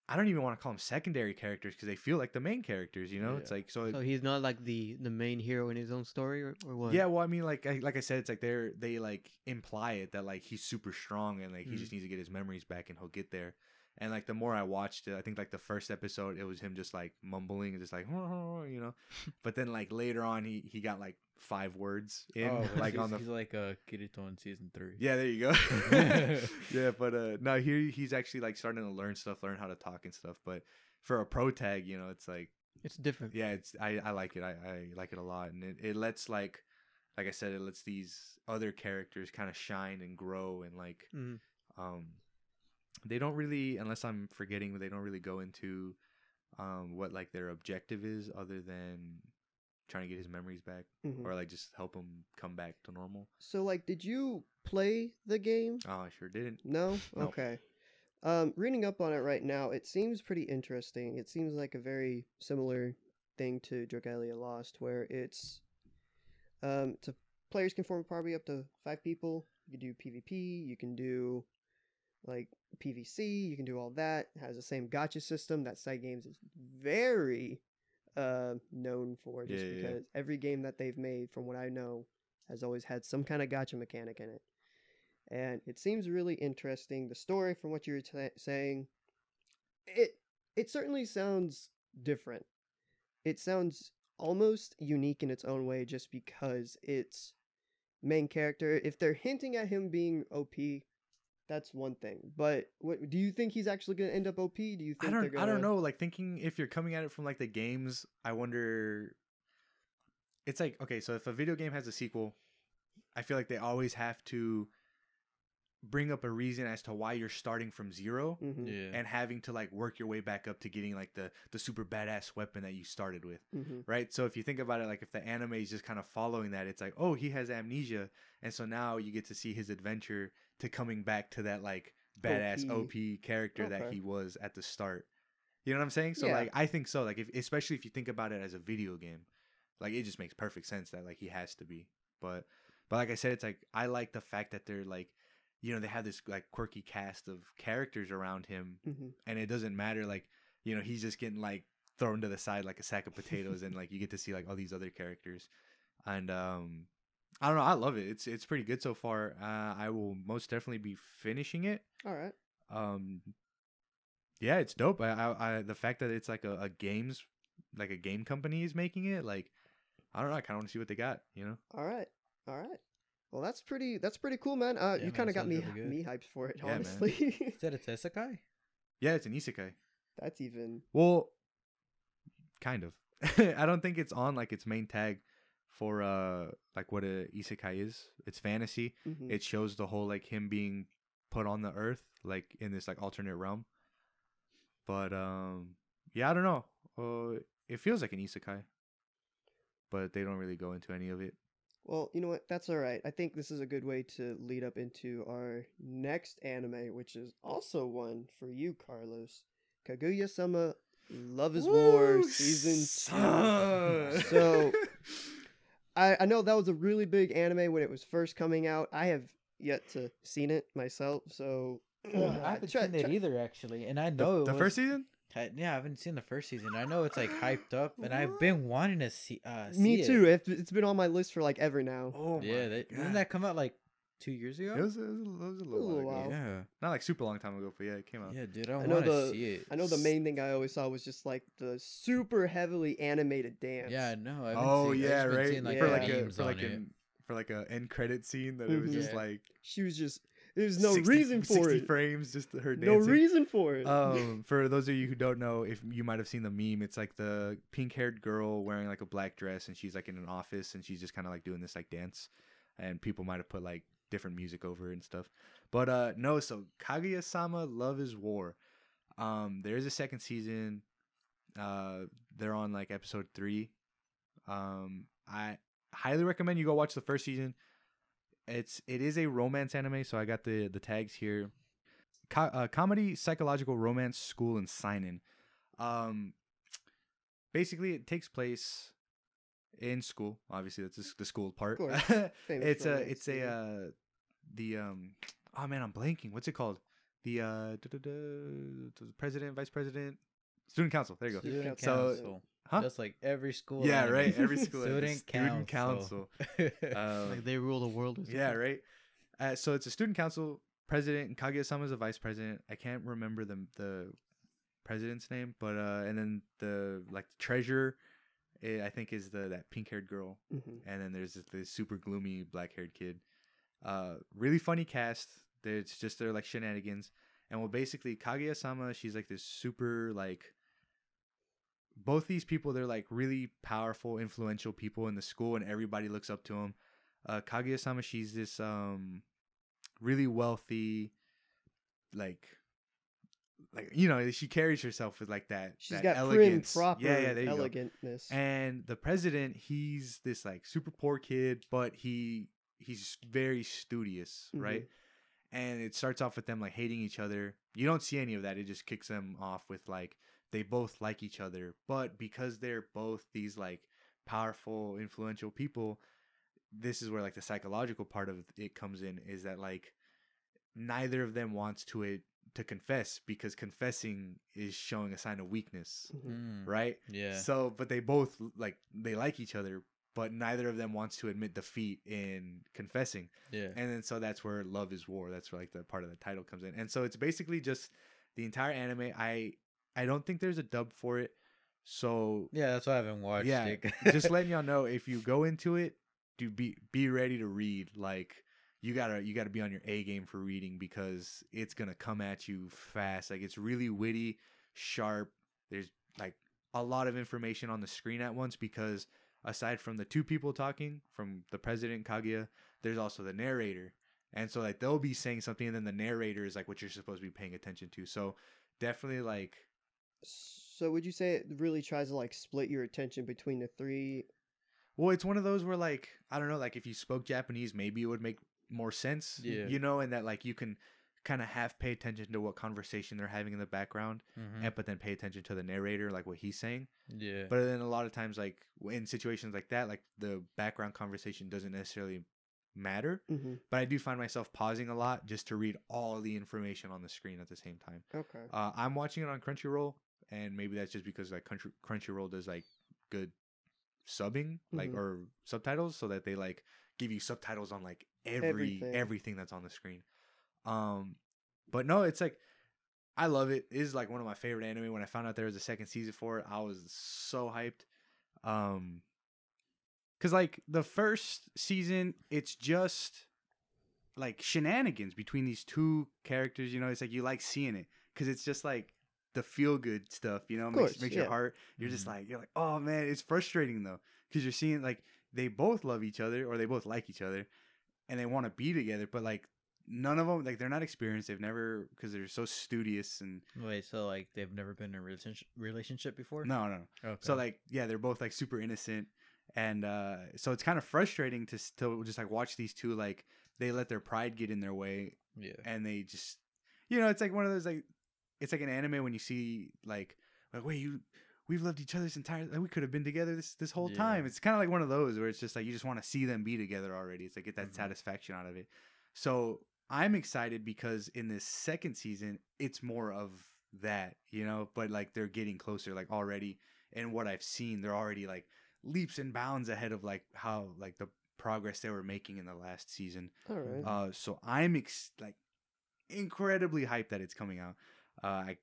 I don't even want to call them secondary characters because they feel like the main characters. You know, it's like so. So he's not like the the main hero in his own story, or, or what? yeah, well, I mean, like I, like I said, it's like they're they like imply it that like he's super strong and like he Mhm. just needs to get his memories back and he'll get there. And like the more I watched it, I think like the first episode it was him just like mumbling and just like you know. but then like later on he he got like five words in Oh, like on the he's like uh, Kirito in season three. yeah, there you go. yeah, but uh no, here he's actually like starting to learn stuff, learn how to talk and stuff. But for a pro tag, you know, it's like it's different. yeah, it's I, I like it. I, I like it a lot, and it, it lets like like I said, it lets these other characters kind of shine and grow, and like Mhm. um they don't really, unless I'm forgetting, they don't really go into um what like their objective is, other than trying to get his memories back Mhm. or like just help him come back to normal. So, like, did you play the game? Oh, I sure didn't. No? No. Okay. Um, reading up on it right now, it seems pretty interesting. It seems like a very similar thing to Dragalia Lost, where it's um, to players can form probably up to five people. You can do PvP. You can do like PvC. You can do all that. It has the same gotcha system that Cygames is very uh, known for, just Yeah, yeah, yeah. because every game that they've made, from what I know, has always had some kind of gotcha mechanic in it and it seems really interesting. The story, from what you were ta saying, it it certainly sounds different. It sounds almost unique in its own way, just because it's main character. If they're hinting at him being OP, that's one thing. But what do you think he's actually going to end up OP? Do you think I think don't they're gonna... I don't know. Like thinking if you're coming at it from like the games, I wonder. It's like okay, so if a video game has a sequel, I feel like they always have to bring up a reason as to why you're starting from 0 Mhm, Yeah. and having to like work your way back up to getting like the the super badass weapon that you started with mhm. right so if you think about it like if the anime is just kind of following that it's like oh he has amnesia and so now you get to see his adventure to coming back to that like badass OP. op, character that he was at the start you know what i'm saying so Yeah. like i think so like if especially if you think about it as a video game like it just makes perfect sense that like he has to be but but like i said it's like i like the fact that they're like you know they have this like quirky cast of characters around him Mhm. and it doesn't matter like you know he's just getting like thrown to the side like a sack of potatoes and like you get to see like all these other characters and um i don't know i love it it's it's pretty good so far uh i will most definitely be finishing it All right. um yeah it's dope i i, I the fact that it's like a, a games like a game company is making it like i don't know i kind of want to see what they got you know All right. All right. Well, that's pretty. That's pretty cool, man. Uh, Yeah, you kind of got me really me hyped for it, Yeah, honestly. Is that a Tesekai? yeah it's an isekai that's even. well kind of i don't think it's on like its main tag for uh like what a isekai is it's fantasy mhm. it shows the whole like him being put on the earth like in this like alternate realm but um yeah i don't know uh it feels like an isekai but they don't really go into any of it Well, you know what? That's all right. I think this is a good way to lead up into our next anime, which is also one for you, Carlos. Kaguya Sama Love is War Season 2. So- I, I know that was a really big anime when it was first coming out. I have yet to seen it myself, so I haven't try- seen it try- either, actually, and I know it the was- first season I- yeah, I haven't seen the first season. I know it's like hyped up, and I've been wanting to see. Uh, see Me too. It, it's been on my list for like ever now. oh Yeah, that, didn't that come out like two years ago? it was, it was, a, it was a little, little while ago. yeah, not like super long time ago but yeah it came out yeah, dude. I, I know want to the- see it. I know the main thing I always saw was just like the super heavily animated dance. Yeah, I know. I've been oh seeing, I've yeah right Seeing, like, for Yeah. like a memes for on like it. an for like a end credit scene that it was Mhm. just Yeah. like she was just there's no 60 reason for 60 it. frames just her dancing No reason for it. um for those of you who don't know if you might have seen the meme it's like the pink haired girl wearing like a black dress and she's like in an office and she's just kind of like doing this like dance and people might have put like different music over it and stuff. But uh no so kaguya sama love is war. Um there is a second season uh they're on like episode three. Um i highly recommend you go watch the first season. It's it is a romance anime so i got the the tags here. Co- uh, comedy psychological romance school and seinen. Um, basically, it takes place in school. Obviously, that's the school part. it's a it's a uh the um oh man I'm blanking. What's it called? The uh president, vice president, student council. There you go. Student So- council. Huh? Just like every school. Yeah, anime. right. Every school Student, student council. Um, like they rule the world. Or something. Yeah, right. Uh, so it's a student council president, and Kaguya-sama is a vice president. I can't remember the the president's name, but uh, and then the like the treasurer, eh, I think is the that pink haired girl, Mhm. and then there's this, this super gloomy black haired kid. Uh, really funny cast. It's just they're like shenanigans, and well, basically Kaguya-sama, she's like this super like. Both these people, they're like really powerful, influential people in the school, and everybody looks up to them uh Kaguya-sama she's this um really wealthy like like you know she carries herself with like that She's that got elegance. prim, proper yeah yeah there you go elegantness. and the president he's this like super poor kid but he he's very studious right Mhm. and it starts off with them like hating each other you don't see any of that it just kicks them off with like they both like each other but because they're both these like powerful influential people this is where like the psychological part of it comes in is that like neither of them wants to it to confess because confessing is showing a sign of weakness Mhm. Mm, right Yeah. so but they both like they like each other but neither of them wants to admit defeat in confessing yeah. and then so that's where love is war that's where like the part of the title comes in and so it's basically just the entire anime i i don't think there's a dub for it so yeah, that's why I haven't watched yeah it. just letting y'all know if you go into it do be be ready to read like you gotta you gotta be on your a game for reading because it's gonna come at you fast. Like it's really witty sharp. There's like a lot of information on the screen at once because aside from the two people talking from the president kaguya there's also the narrator. And so like they'll be saying something and then the narrator is like what you're supposed to be paying attention to. So definitely like So would you say it really tries to like split your attention between the three? Well, it's one of those where like I don't know, like if you spoke Japanese, maybe it would make more sense. Yeah. You know, and that like you can kind of half pay attention to what conversation they're having in the background, Mhm. and but then pay attention to the narrator, like what he's saying. Yeah. But then a lot of times, like in situations like that, like the background conversation doesn't necessarily matter. hmm But I do find myself pausing a lot just to read all the information on the screen at the same time. Okay. Uh, I'm watching it on Crunchyroll, and maybe that's just because like Crunchy, Crunchyroll does like good subbing, like Mhm. or subtitles, so that they like give you subtitles on like every Everything. everything, that's on the screen. Um, but no, it's like I love it. It is like one of my favorite anime. When I found out there was a second season for it, I was so hyped. Um, cause like the first season, it's just like shenanigans between these two characters. You know, it's like you like seeing it because it's just like the feel good stuff. You know, makes course, makes yeah. your heart. You're just Mhm. like you're like, oh man, it's frustrating though because you're seeing like they both love each other or they both like each other and they want to be together, but like none of them like they're not experienced. They've never because they're so studious and Wait, so like they've never been in a relationship relationship before? no, no, no. Okay. So like yeah, they're both like super innocent, and uh so it's kind of frustrating to still just like watch these two like they let their pride get in their way yeah. and they just you know it's like one of those like it's like an anime when you see like like wait you we've loved each other this entire like, we could have been together this this whole Yeah. time it's kind of like one of those where it's just like you just want to see them be together already it's like get that Mhm. satisfaction out of it so i'm excited because in this second season it's more of that you know but like they're getting closer like already and what i've seen they're already like leaps and bounds ahead of like how like the progress they were making in the last season All right. uh, so I'm ex- like incredibly hyped that it's coming out. Uh, I,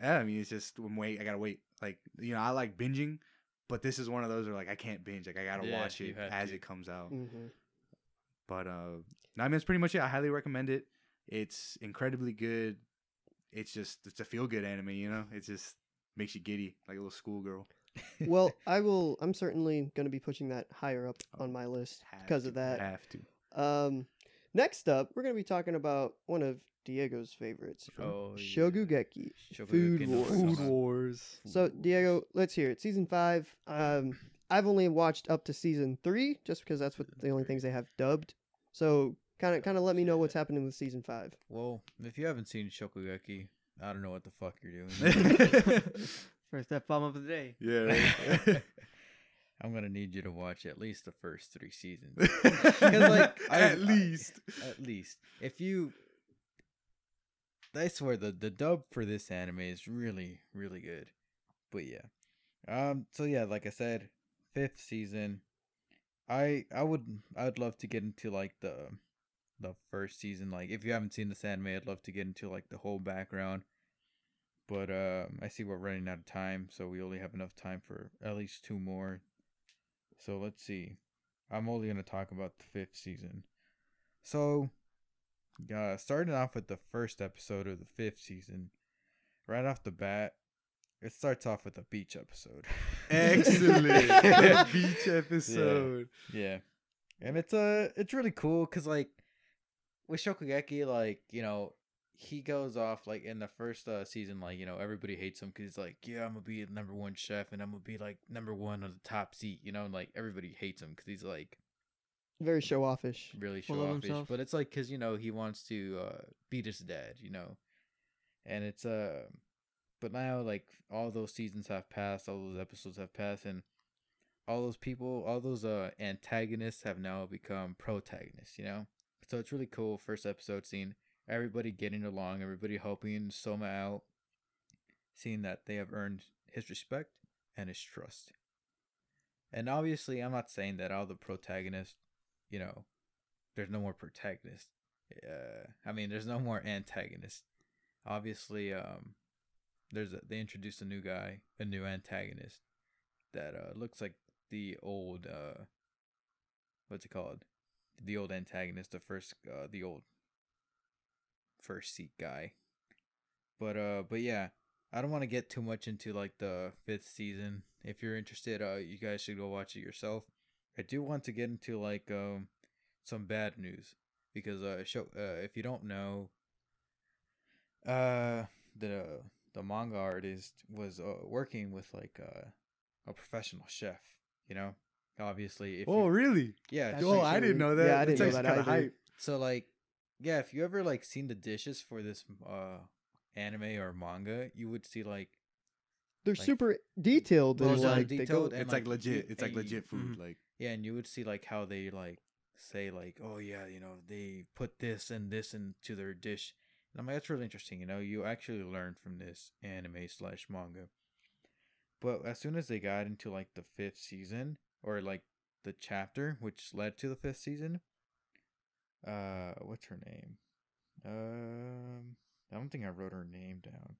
yeah, I mean, it's just I'm wait. I gotta wait. Like you know, I like binging, but this is one of those where like I can't binge. Like I gotta Yeah, watch it as to. it comes out. hmm But uh, no, I mean, that's pretty much it. I highly recommend it. It's incredibly good. It's just it's a feel good anime. You know, it just makes you giddy like a little schoolgirl. Well, I will. I'm certainly going to be pushing that higher up Oh, on my list because to, of that. Have to. Um, next up, we're going to be talking about one of Diego's favorites, Oh, yeah. Shokugeki, Shokugeki Food Wars. Food Wars. So, Diego, let's hear it. Season five. Um, I've only watched up to season three, just because that's what the only things they have dubbed. So, kind of, kind of let me know what's happening with season five. Well, if you haven't seen Shokugeki, I don't know what the fuck you're doing. First F bomb of the day. yeah. Right? I'm gonna need you to watch at least the first three seasons. like, I- at I- least. at least if you i swear the the dub for this anime is really really good. But yeah. Um so yeah like i said fifth season. I i would i would love to get into like the the first season. Like if you haven't seen this anime i'd love to get into like the whole background. But um i see we're running out of time so we only have enough time for at least two more. So let's see. I'm only going to talk about the fifth season. So, uh, starting off with the first episode of the fifth season, right off the bat, it starts off with a beach episode. Excellent. Beach episode. Yeah, and it's uh, it's really cool because like with Shokugeki, like you know, he goes off like in the first uh, season, like you know, everybody hates him because he's like, yeah, I'm gonna be the number one chef and I'm gonna be like number one on the top seat, you know, and like everybody hates him because he's like Very show offish. really show offish, but it's like because you know he wants to uh, beat his dad, you know, and it's uh, but now like all those seasons have passed, all those episodes have passed, and all those people, all those uh antagonists have now become protagonists, you know. So it's really cool. First episode, scene, everybody getting along, everybody helping Soma out, seeing that they have earned his respect and his trust. And obviously, I'm not saying that all the protagonists you know, there's no more protagonist. Uh, I mean, there's no more antagonist. Obviously, um, there's a, they introduced a new guy, a new antagonist that uh looks like the old uh, what's it called? The old antagonist, the first, uh, the old first seat guy. But uh, but yeah, I don't want to get too much into like the fifth season. If you're interested, uh, you guys should go watch it yourself. I do want to get into like um some bad news because uh show uh if you don't know uh the the manga artist was uh, working with like uh, a professional chef, you know? Obviously if Oh, you, really? yeah, That's Oh, I didn't know that. yeah, I didn't know that either. hype. so like yeah, if you ever like seen the dishes for this uh anime or manga, you would see like They're Like- super detailed Well and done, like they go. and, It's like like, legit. It's like legit you- food. Mhm. Like Yeah, and you would see like how they like say like, oh yeah, you know, they put this and this into their dish. And I'm like, that's really interesting. You know, you actually learn from this anime slash manga. But as soon as they got into like the fifth season or like the chapter which led to the fifth season, uh, what's her name? Um, I don't think I wrote her name down.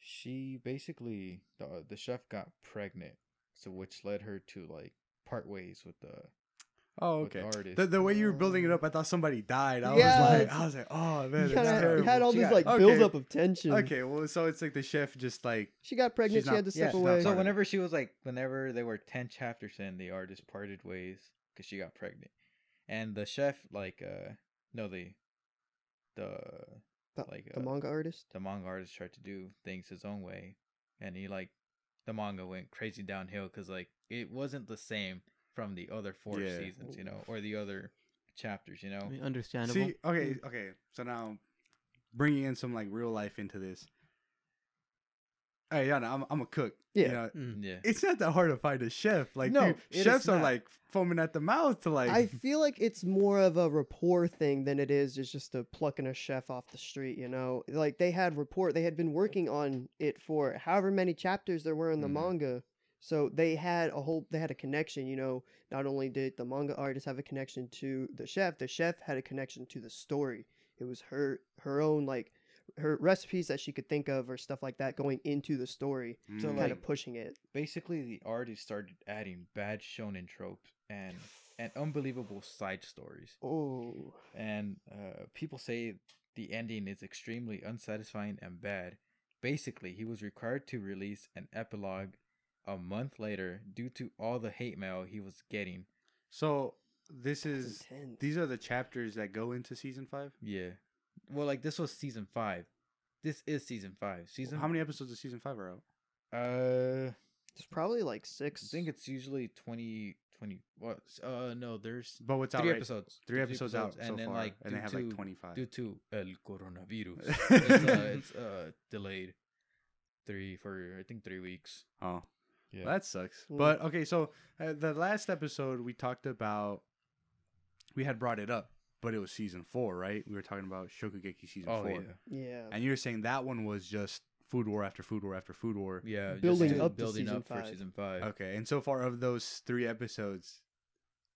She basically the the chef got pregnant, so which led her to like part ways with the Oh, with the okay. The, the way you were building it up, I thought somebody died. I Yeah, was like, I was like, oh man, You, that's kinda- terrible. you had all She this got- like okay. build up of tension. Okay, well, so it's like the chef just like She got pregnant. She's She had to step yeah, away. So whenever she was like, whenever they were ten chapters in, the artist parted ways because she got pregnant, and the chef like uh no the the the, like the uh, manga artist. the manga artist tried to do things his own way, and he like the manga went crazy downhill because like it wasn't the same from the other four Yeah. seasons, you know, or the other chapters, you know. I mean, understandable. see. Okay, okay. So now bringing in some like real life into this. Hey, yeah, I'm I'm a cook. Yeah. you know, Mm. Yeah. it's not that hard to find a chef. Like, No, dude, chefs are like foaming at the mouth to like. I feel like it's more of a rapport thing than it is just just a plucking a chef off the street. You know, like they had rapport. They had been working on it for however many chapters there were in the Mhm. manga. So they had a whole, they had a connection. You know, not only did the manga artist have a connection to the chef, the chef had a connection to the story. It was her her own like her recipes that she could think of or stuff like that going into the story, Mm. So, kind like- of pushing it. Basically, the artist started adding bad shonen tropes and and unbelievable side stories. Oh, and uh, people say the ending is extremely unsatisfying and bad. Basically, he was required to release an epilogue a month later due to all the hate mail he was getting. so this that's is intense. these are the chapters that go into season five. Yeah, well, like this was season five. This is season five. Season How many episodes of season five are out? Uh, It's probably like six. I think it's usually 20, 20 What? Uh, no, there's But what's out three right? episodes. Three episodes out so and then far, like and they due have to- like twenty five. due to el coronavirus. it's uh, it's uh delayed three for I think three weeks. Oh, Yeah. That sucks. Mm. But okay, so uh, the last episode we talked about, we had brought it up, but it was season four, right? We were talking about Shokugeki season oh four, yeah. Yeah. and you were saying that one was just food war after food war after food war. Yeah, Building to- up to building season up for five. season five. Okay, and so far of those three episodes,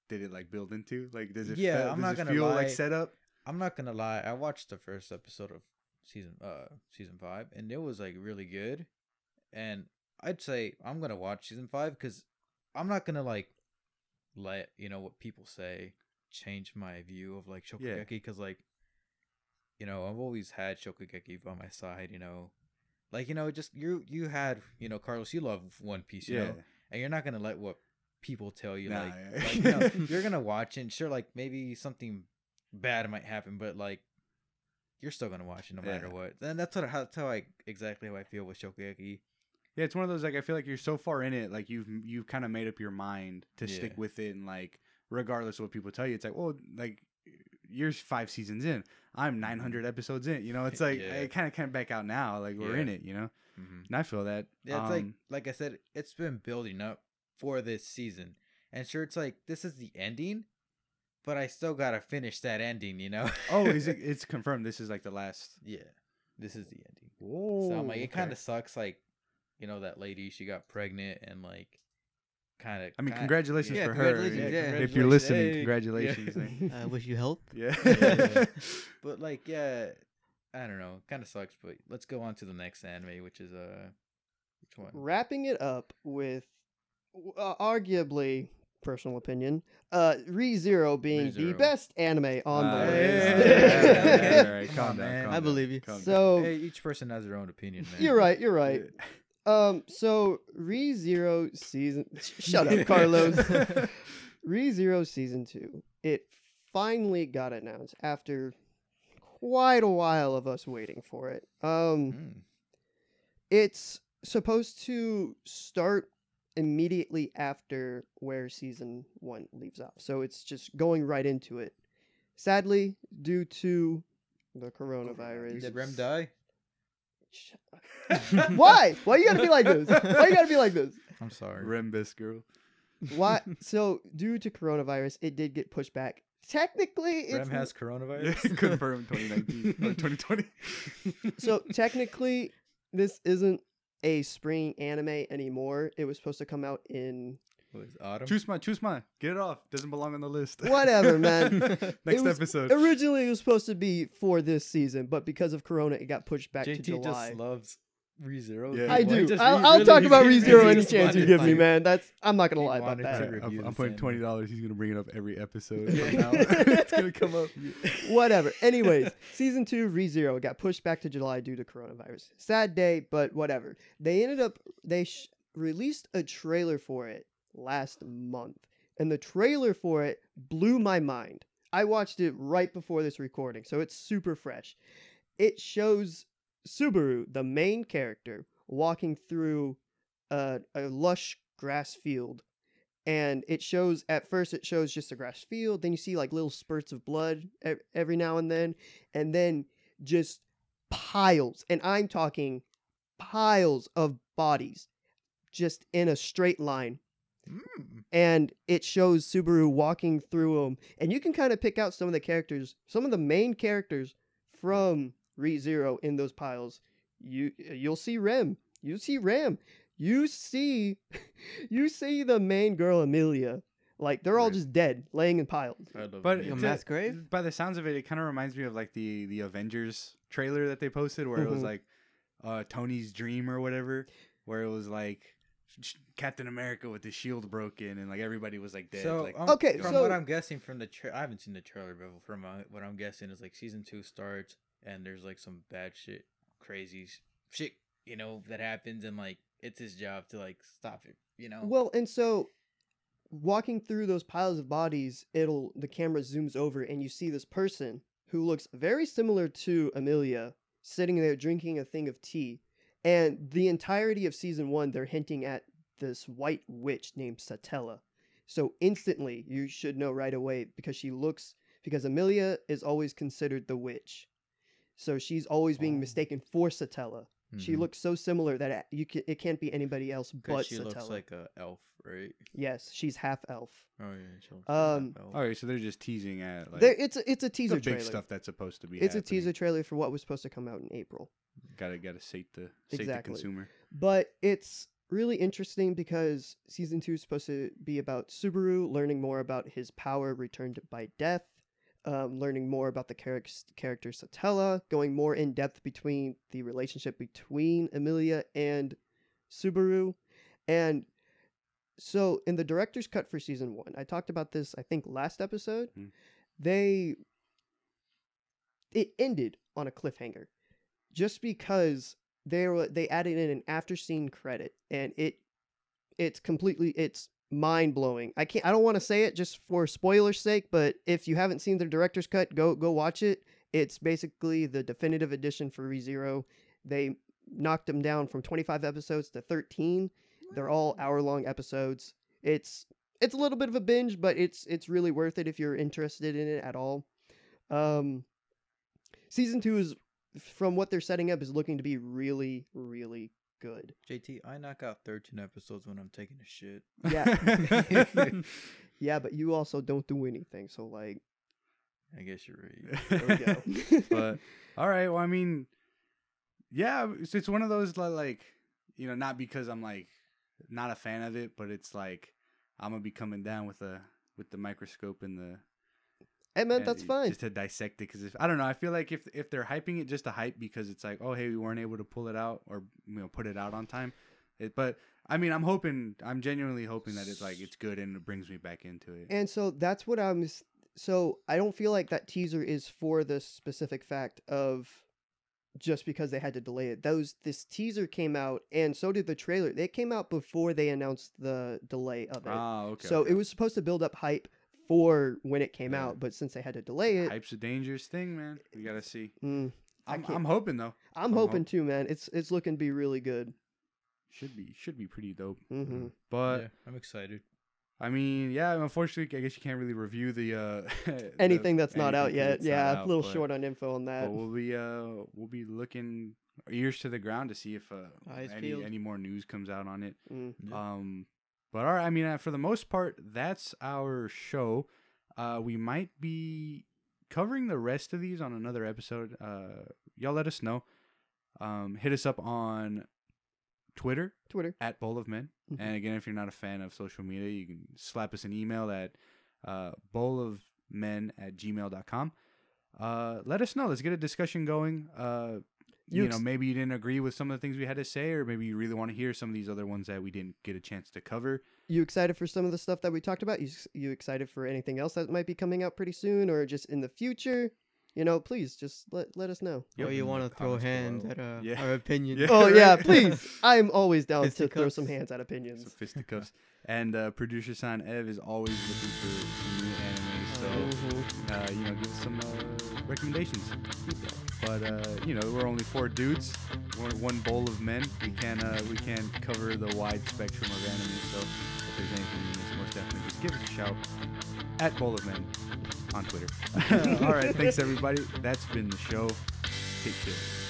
did it like build into like does it? Yeah, feel, I'm does not it gonna feel lie. like set up. I'm not gonna lie. I watched the first episode of season uh season five, and it was like really good. And I'd say I'm gonna watch season five because I'm not gonna like let you know what people say change my view of like Yeah. Shokugeki because like you know I've always had Shokugeki by my side. You know, like you know just you you had you know Carlos, you love One Piece, you Yeah, know, and you're not gonna let what people tell you Nah, like, yeah. like you know, you're gonna watch and sure like maybe something bad might happen but like you're still gonna watch it no matter Yeah. what and that's what how, that's how i exactly how i feel with shokugeki yeah. It's one of those like I feel like you're so far in it, like you've you've kind of made up your mind to stick with it, and like regardless of what people tell you, it's like well, like you're five seasons in, I'm 900 episodes in. You know, it's like Yeah. I kind of can't back out now. Like we're in it, you know, mm-hmm. and I feel that. yeah it's like Um, like i said it's been building up for this season and sure it's like this is the ending but i still gotta finish that ending you know oh, is it? It's confirmed. This is like the last. yeah this is the ending Whoa, so I'm like it kind of sucks like you know that lady she got pregnant and like kind of I mean, congratulations Yeah, for her. congratulations, yeah. If you're listening, Hey. congratulations. Yeah. I wish you health. yeah. Yeah. But like, yeah, I don't know. Kind of sucks. But let's go on to the next anime, which is uh, which one? Wrapping it up with uh, arguably personal opinion, uh, ReZero being the best anime on Uh, the Hey. list. Okay. all right, Come calm down, man. calm I believe you. calm down. So Hey, each person has their own opinion, man. you're right. You're right. Um. So ReZero season. Shut up, Carlos. ReZero season two. It finally got announced after quite a while of us waiting for it. Um. Mm. It's supposed to start immediately after where season one leaves off. So it's just going right into it. Sadly, due to the coronavirus. Did Rem die? Shut. Why? Why you gotta be like this? Why you gotta be like this? I'm sorry. Rembus girl. Why? So due to coronavirus, it did get pushed back. Technically, it's Rem has Yeah, coronavirus. confirmed 2019 or 2020. so technically this isn't a spring anime anymore. It was supposed to come out in Was autumn? choose my, choose my. Get it off. Doesn't belong on the list. Whatever, man. Next was episode. originally it was supposed to be for this season, but because of Corona, it got pushed back to JT July. just loves ReZero. Yeah. I He wa- he do. just I'll, re- I'll really- talk about ReZero any chance you give me, man. That's I'm not gonna lie about wanted to that. review I'm, the I'm putting twenty dollars. He's gonna bring it up every episode. Yeah. from now. it's gonna come up. Whatever. Anyways, season two ReZero got pushed back to July due to coronavirus. Sad day, but whatever. They ended up they sh- released a trailer for it last month, and the trailer for it blew my mind. I watched it right before this recording, so it's super fresh. It shows Subaru, the main character, walking through a, a lush grass field and it shows at first it shows just a grass field then you see like little spurts of blood every now and then and then just piles and i'm talking piles of bodies just in a straight line Mm. and it shows Subaru walking through them, and you can kind of pick out some of the characters, some of the main characters from ReZero in those piles. You you'll see Rem, you see Ram, you see you see the main girl Emilia. Like they're all Right. just dead, laying in piles. I But it. Yo, Mass Grave? by the sounds of it, it kind of reminds me of like the the Avengers trailer that they posted, where it was Mhm. like uh, Tony's dream or whatever, where it was like sh- Captain America with his shield broken and like everybody was like dead. So like, um, Okay, from so- what I'm guessing from the tra- I haven't seen the trailer, but from uh, what I'm guessing is like season two starts and there's like some bad shit, crazy shit, you know, that happens and like it's his job to like stop it, you know. Well, and so walking through those piles of bodies, it'll the camera zooms over and you see this person who looks very similar to Emilia sitting there drinking a thing of tea. And the entirety of season 1 they're hinting at this white witch named Satella. So instantly you should know right away because she looks because Emilia is always considered the witch. So she's always being Oh. mistaken for Satella. She Mhm. looks so similar that it, you can, it can't be anybody else but she Satella. looks like a elf, right? yes, she's half elf. Oh yeah, she looks Um, like elf. All right, so they're just teasing at like there, it's a, it's a the teaser big trailer. stuff that's supposed to be. It's a teaser trailer for what was supposed to come out in April. Gotta gotta sate the sate the Exactly. consumer. But it's really interesting because season two is supposed to be about Subaru learning more about his power returned by death, um, learning more about the charac- character Satella, going more in depth between the relationship between Emilia and Subaru. And so in the director's cut for season one, I talked about this, I think, last episode. Hmm. They. It ended on a cliffhanger just because they were they added in an after scene credit and it it's completely it's mind blowing. I can't I don't want to say it just for spoiler's sake, but if you haven't seen the director's cut, go go watch it. It's basically the definitive edition for ReZero. They knocked them down from 25 episodes to 13. They're all hour long episodes. It's it's a little bit of a binge, but it's it's really worth it if you're interested in it at all. Um season 2 is from what they're setting up is looking to be really really good. JT, I knock out 13 episodes when I'm taking a shit. Yeah. Yeah, but you also don't do anything. So like I guess you're right. there we go. but all right, well, I mean, yeah, it's, it's one of those like, you know, not because I'm like not a fan of it, but it's like I'm gonna be coming down with a with the microscope and the hey man, and that's fine. just to dissect it because I don't know, I feel like if if they're hyping it just to hype because it's like, oh hey, we weren't able to pull it out or you know put it out on time, it, but I mean, I'm hoping, I'm genuinely hoping that it's like it's good and it brings me back into it. And so that's what I'm. So I don't feel like that teaser is for the specific fact of just because they had to delay it. Those this teaser came out, and so did the trailer. They came out before they announced the delay of it. Ah, okay. so okay. it was supposed to build up hype for when it came Yeah. out, but since they had to delay it, hype's a dangerous thing, man. We gotta see. mm, I I'm, I'm hoping though. I'm I'm hoping hope- too, man. It's it's looking to be really good. Should be should be pretty dope. hmm But yeah, I'm excited. I mean, yeah, unfortunately, I guess you can't really review the uh the- Anything that's not out yet, yeah, out, a little but- short on info on that. But we'll be uh we'll be looking ears to the ground to see if uh Eyes any peeled. any more news comes out on it. Mm. Yeah. Um, but all right, I mean, uh, for the most part, that's our show. Uh, we might be covering the rest of these on another episode. Uh, y'all let us know. Um, hit us up on Twitter Twitter. at Bowl of Men. Mhm. And again, if you're not a fan of social media, you can slap us an email at uh, bowlofmen at gmail.com. Uh, let us know. Let's get a discussion going. Uh, you, You know, ex- maybe you didn't agree with some of the things we had to say, or maybe you really want to hear some of these other ones that we didn't get a chance to cover. You excited for some of the stuff that we talked about? You you excited for anything else that might be coming out pretty soon or just in the future? You know, please just let let us know. Yep. Or you want to throw hands below. at uh, Yeah. our opinion. Yeah. Oh yeah, please. I'm always down to throw some hands at opinions. Some fisticuffs. and uh, producer San Ev is always looking for new anime. So, Mhm. uh, you know, give us some uh, recommendations. But uh, you know, we're only four dudes. We're one bowl of men. We can uh, we can't cover the wide spectrum of anime. So if there's anything you miss, most definitely just give us a shout at bowl of men on Twitter. All right, thanks everybody. That's been the show. Take care.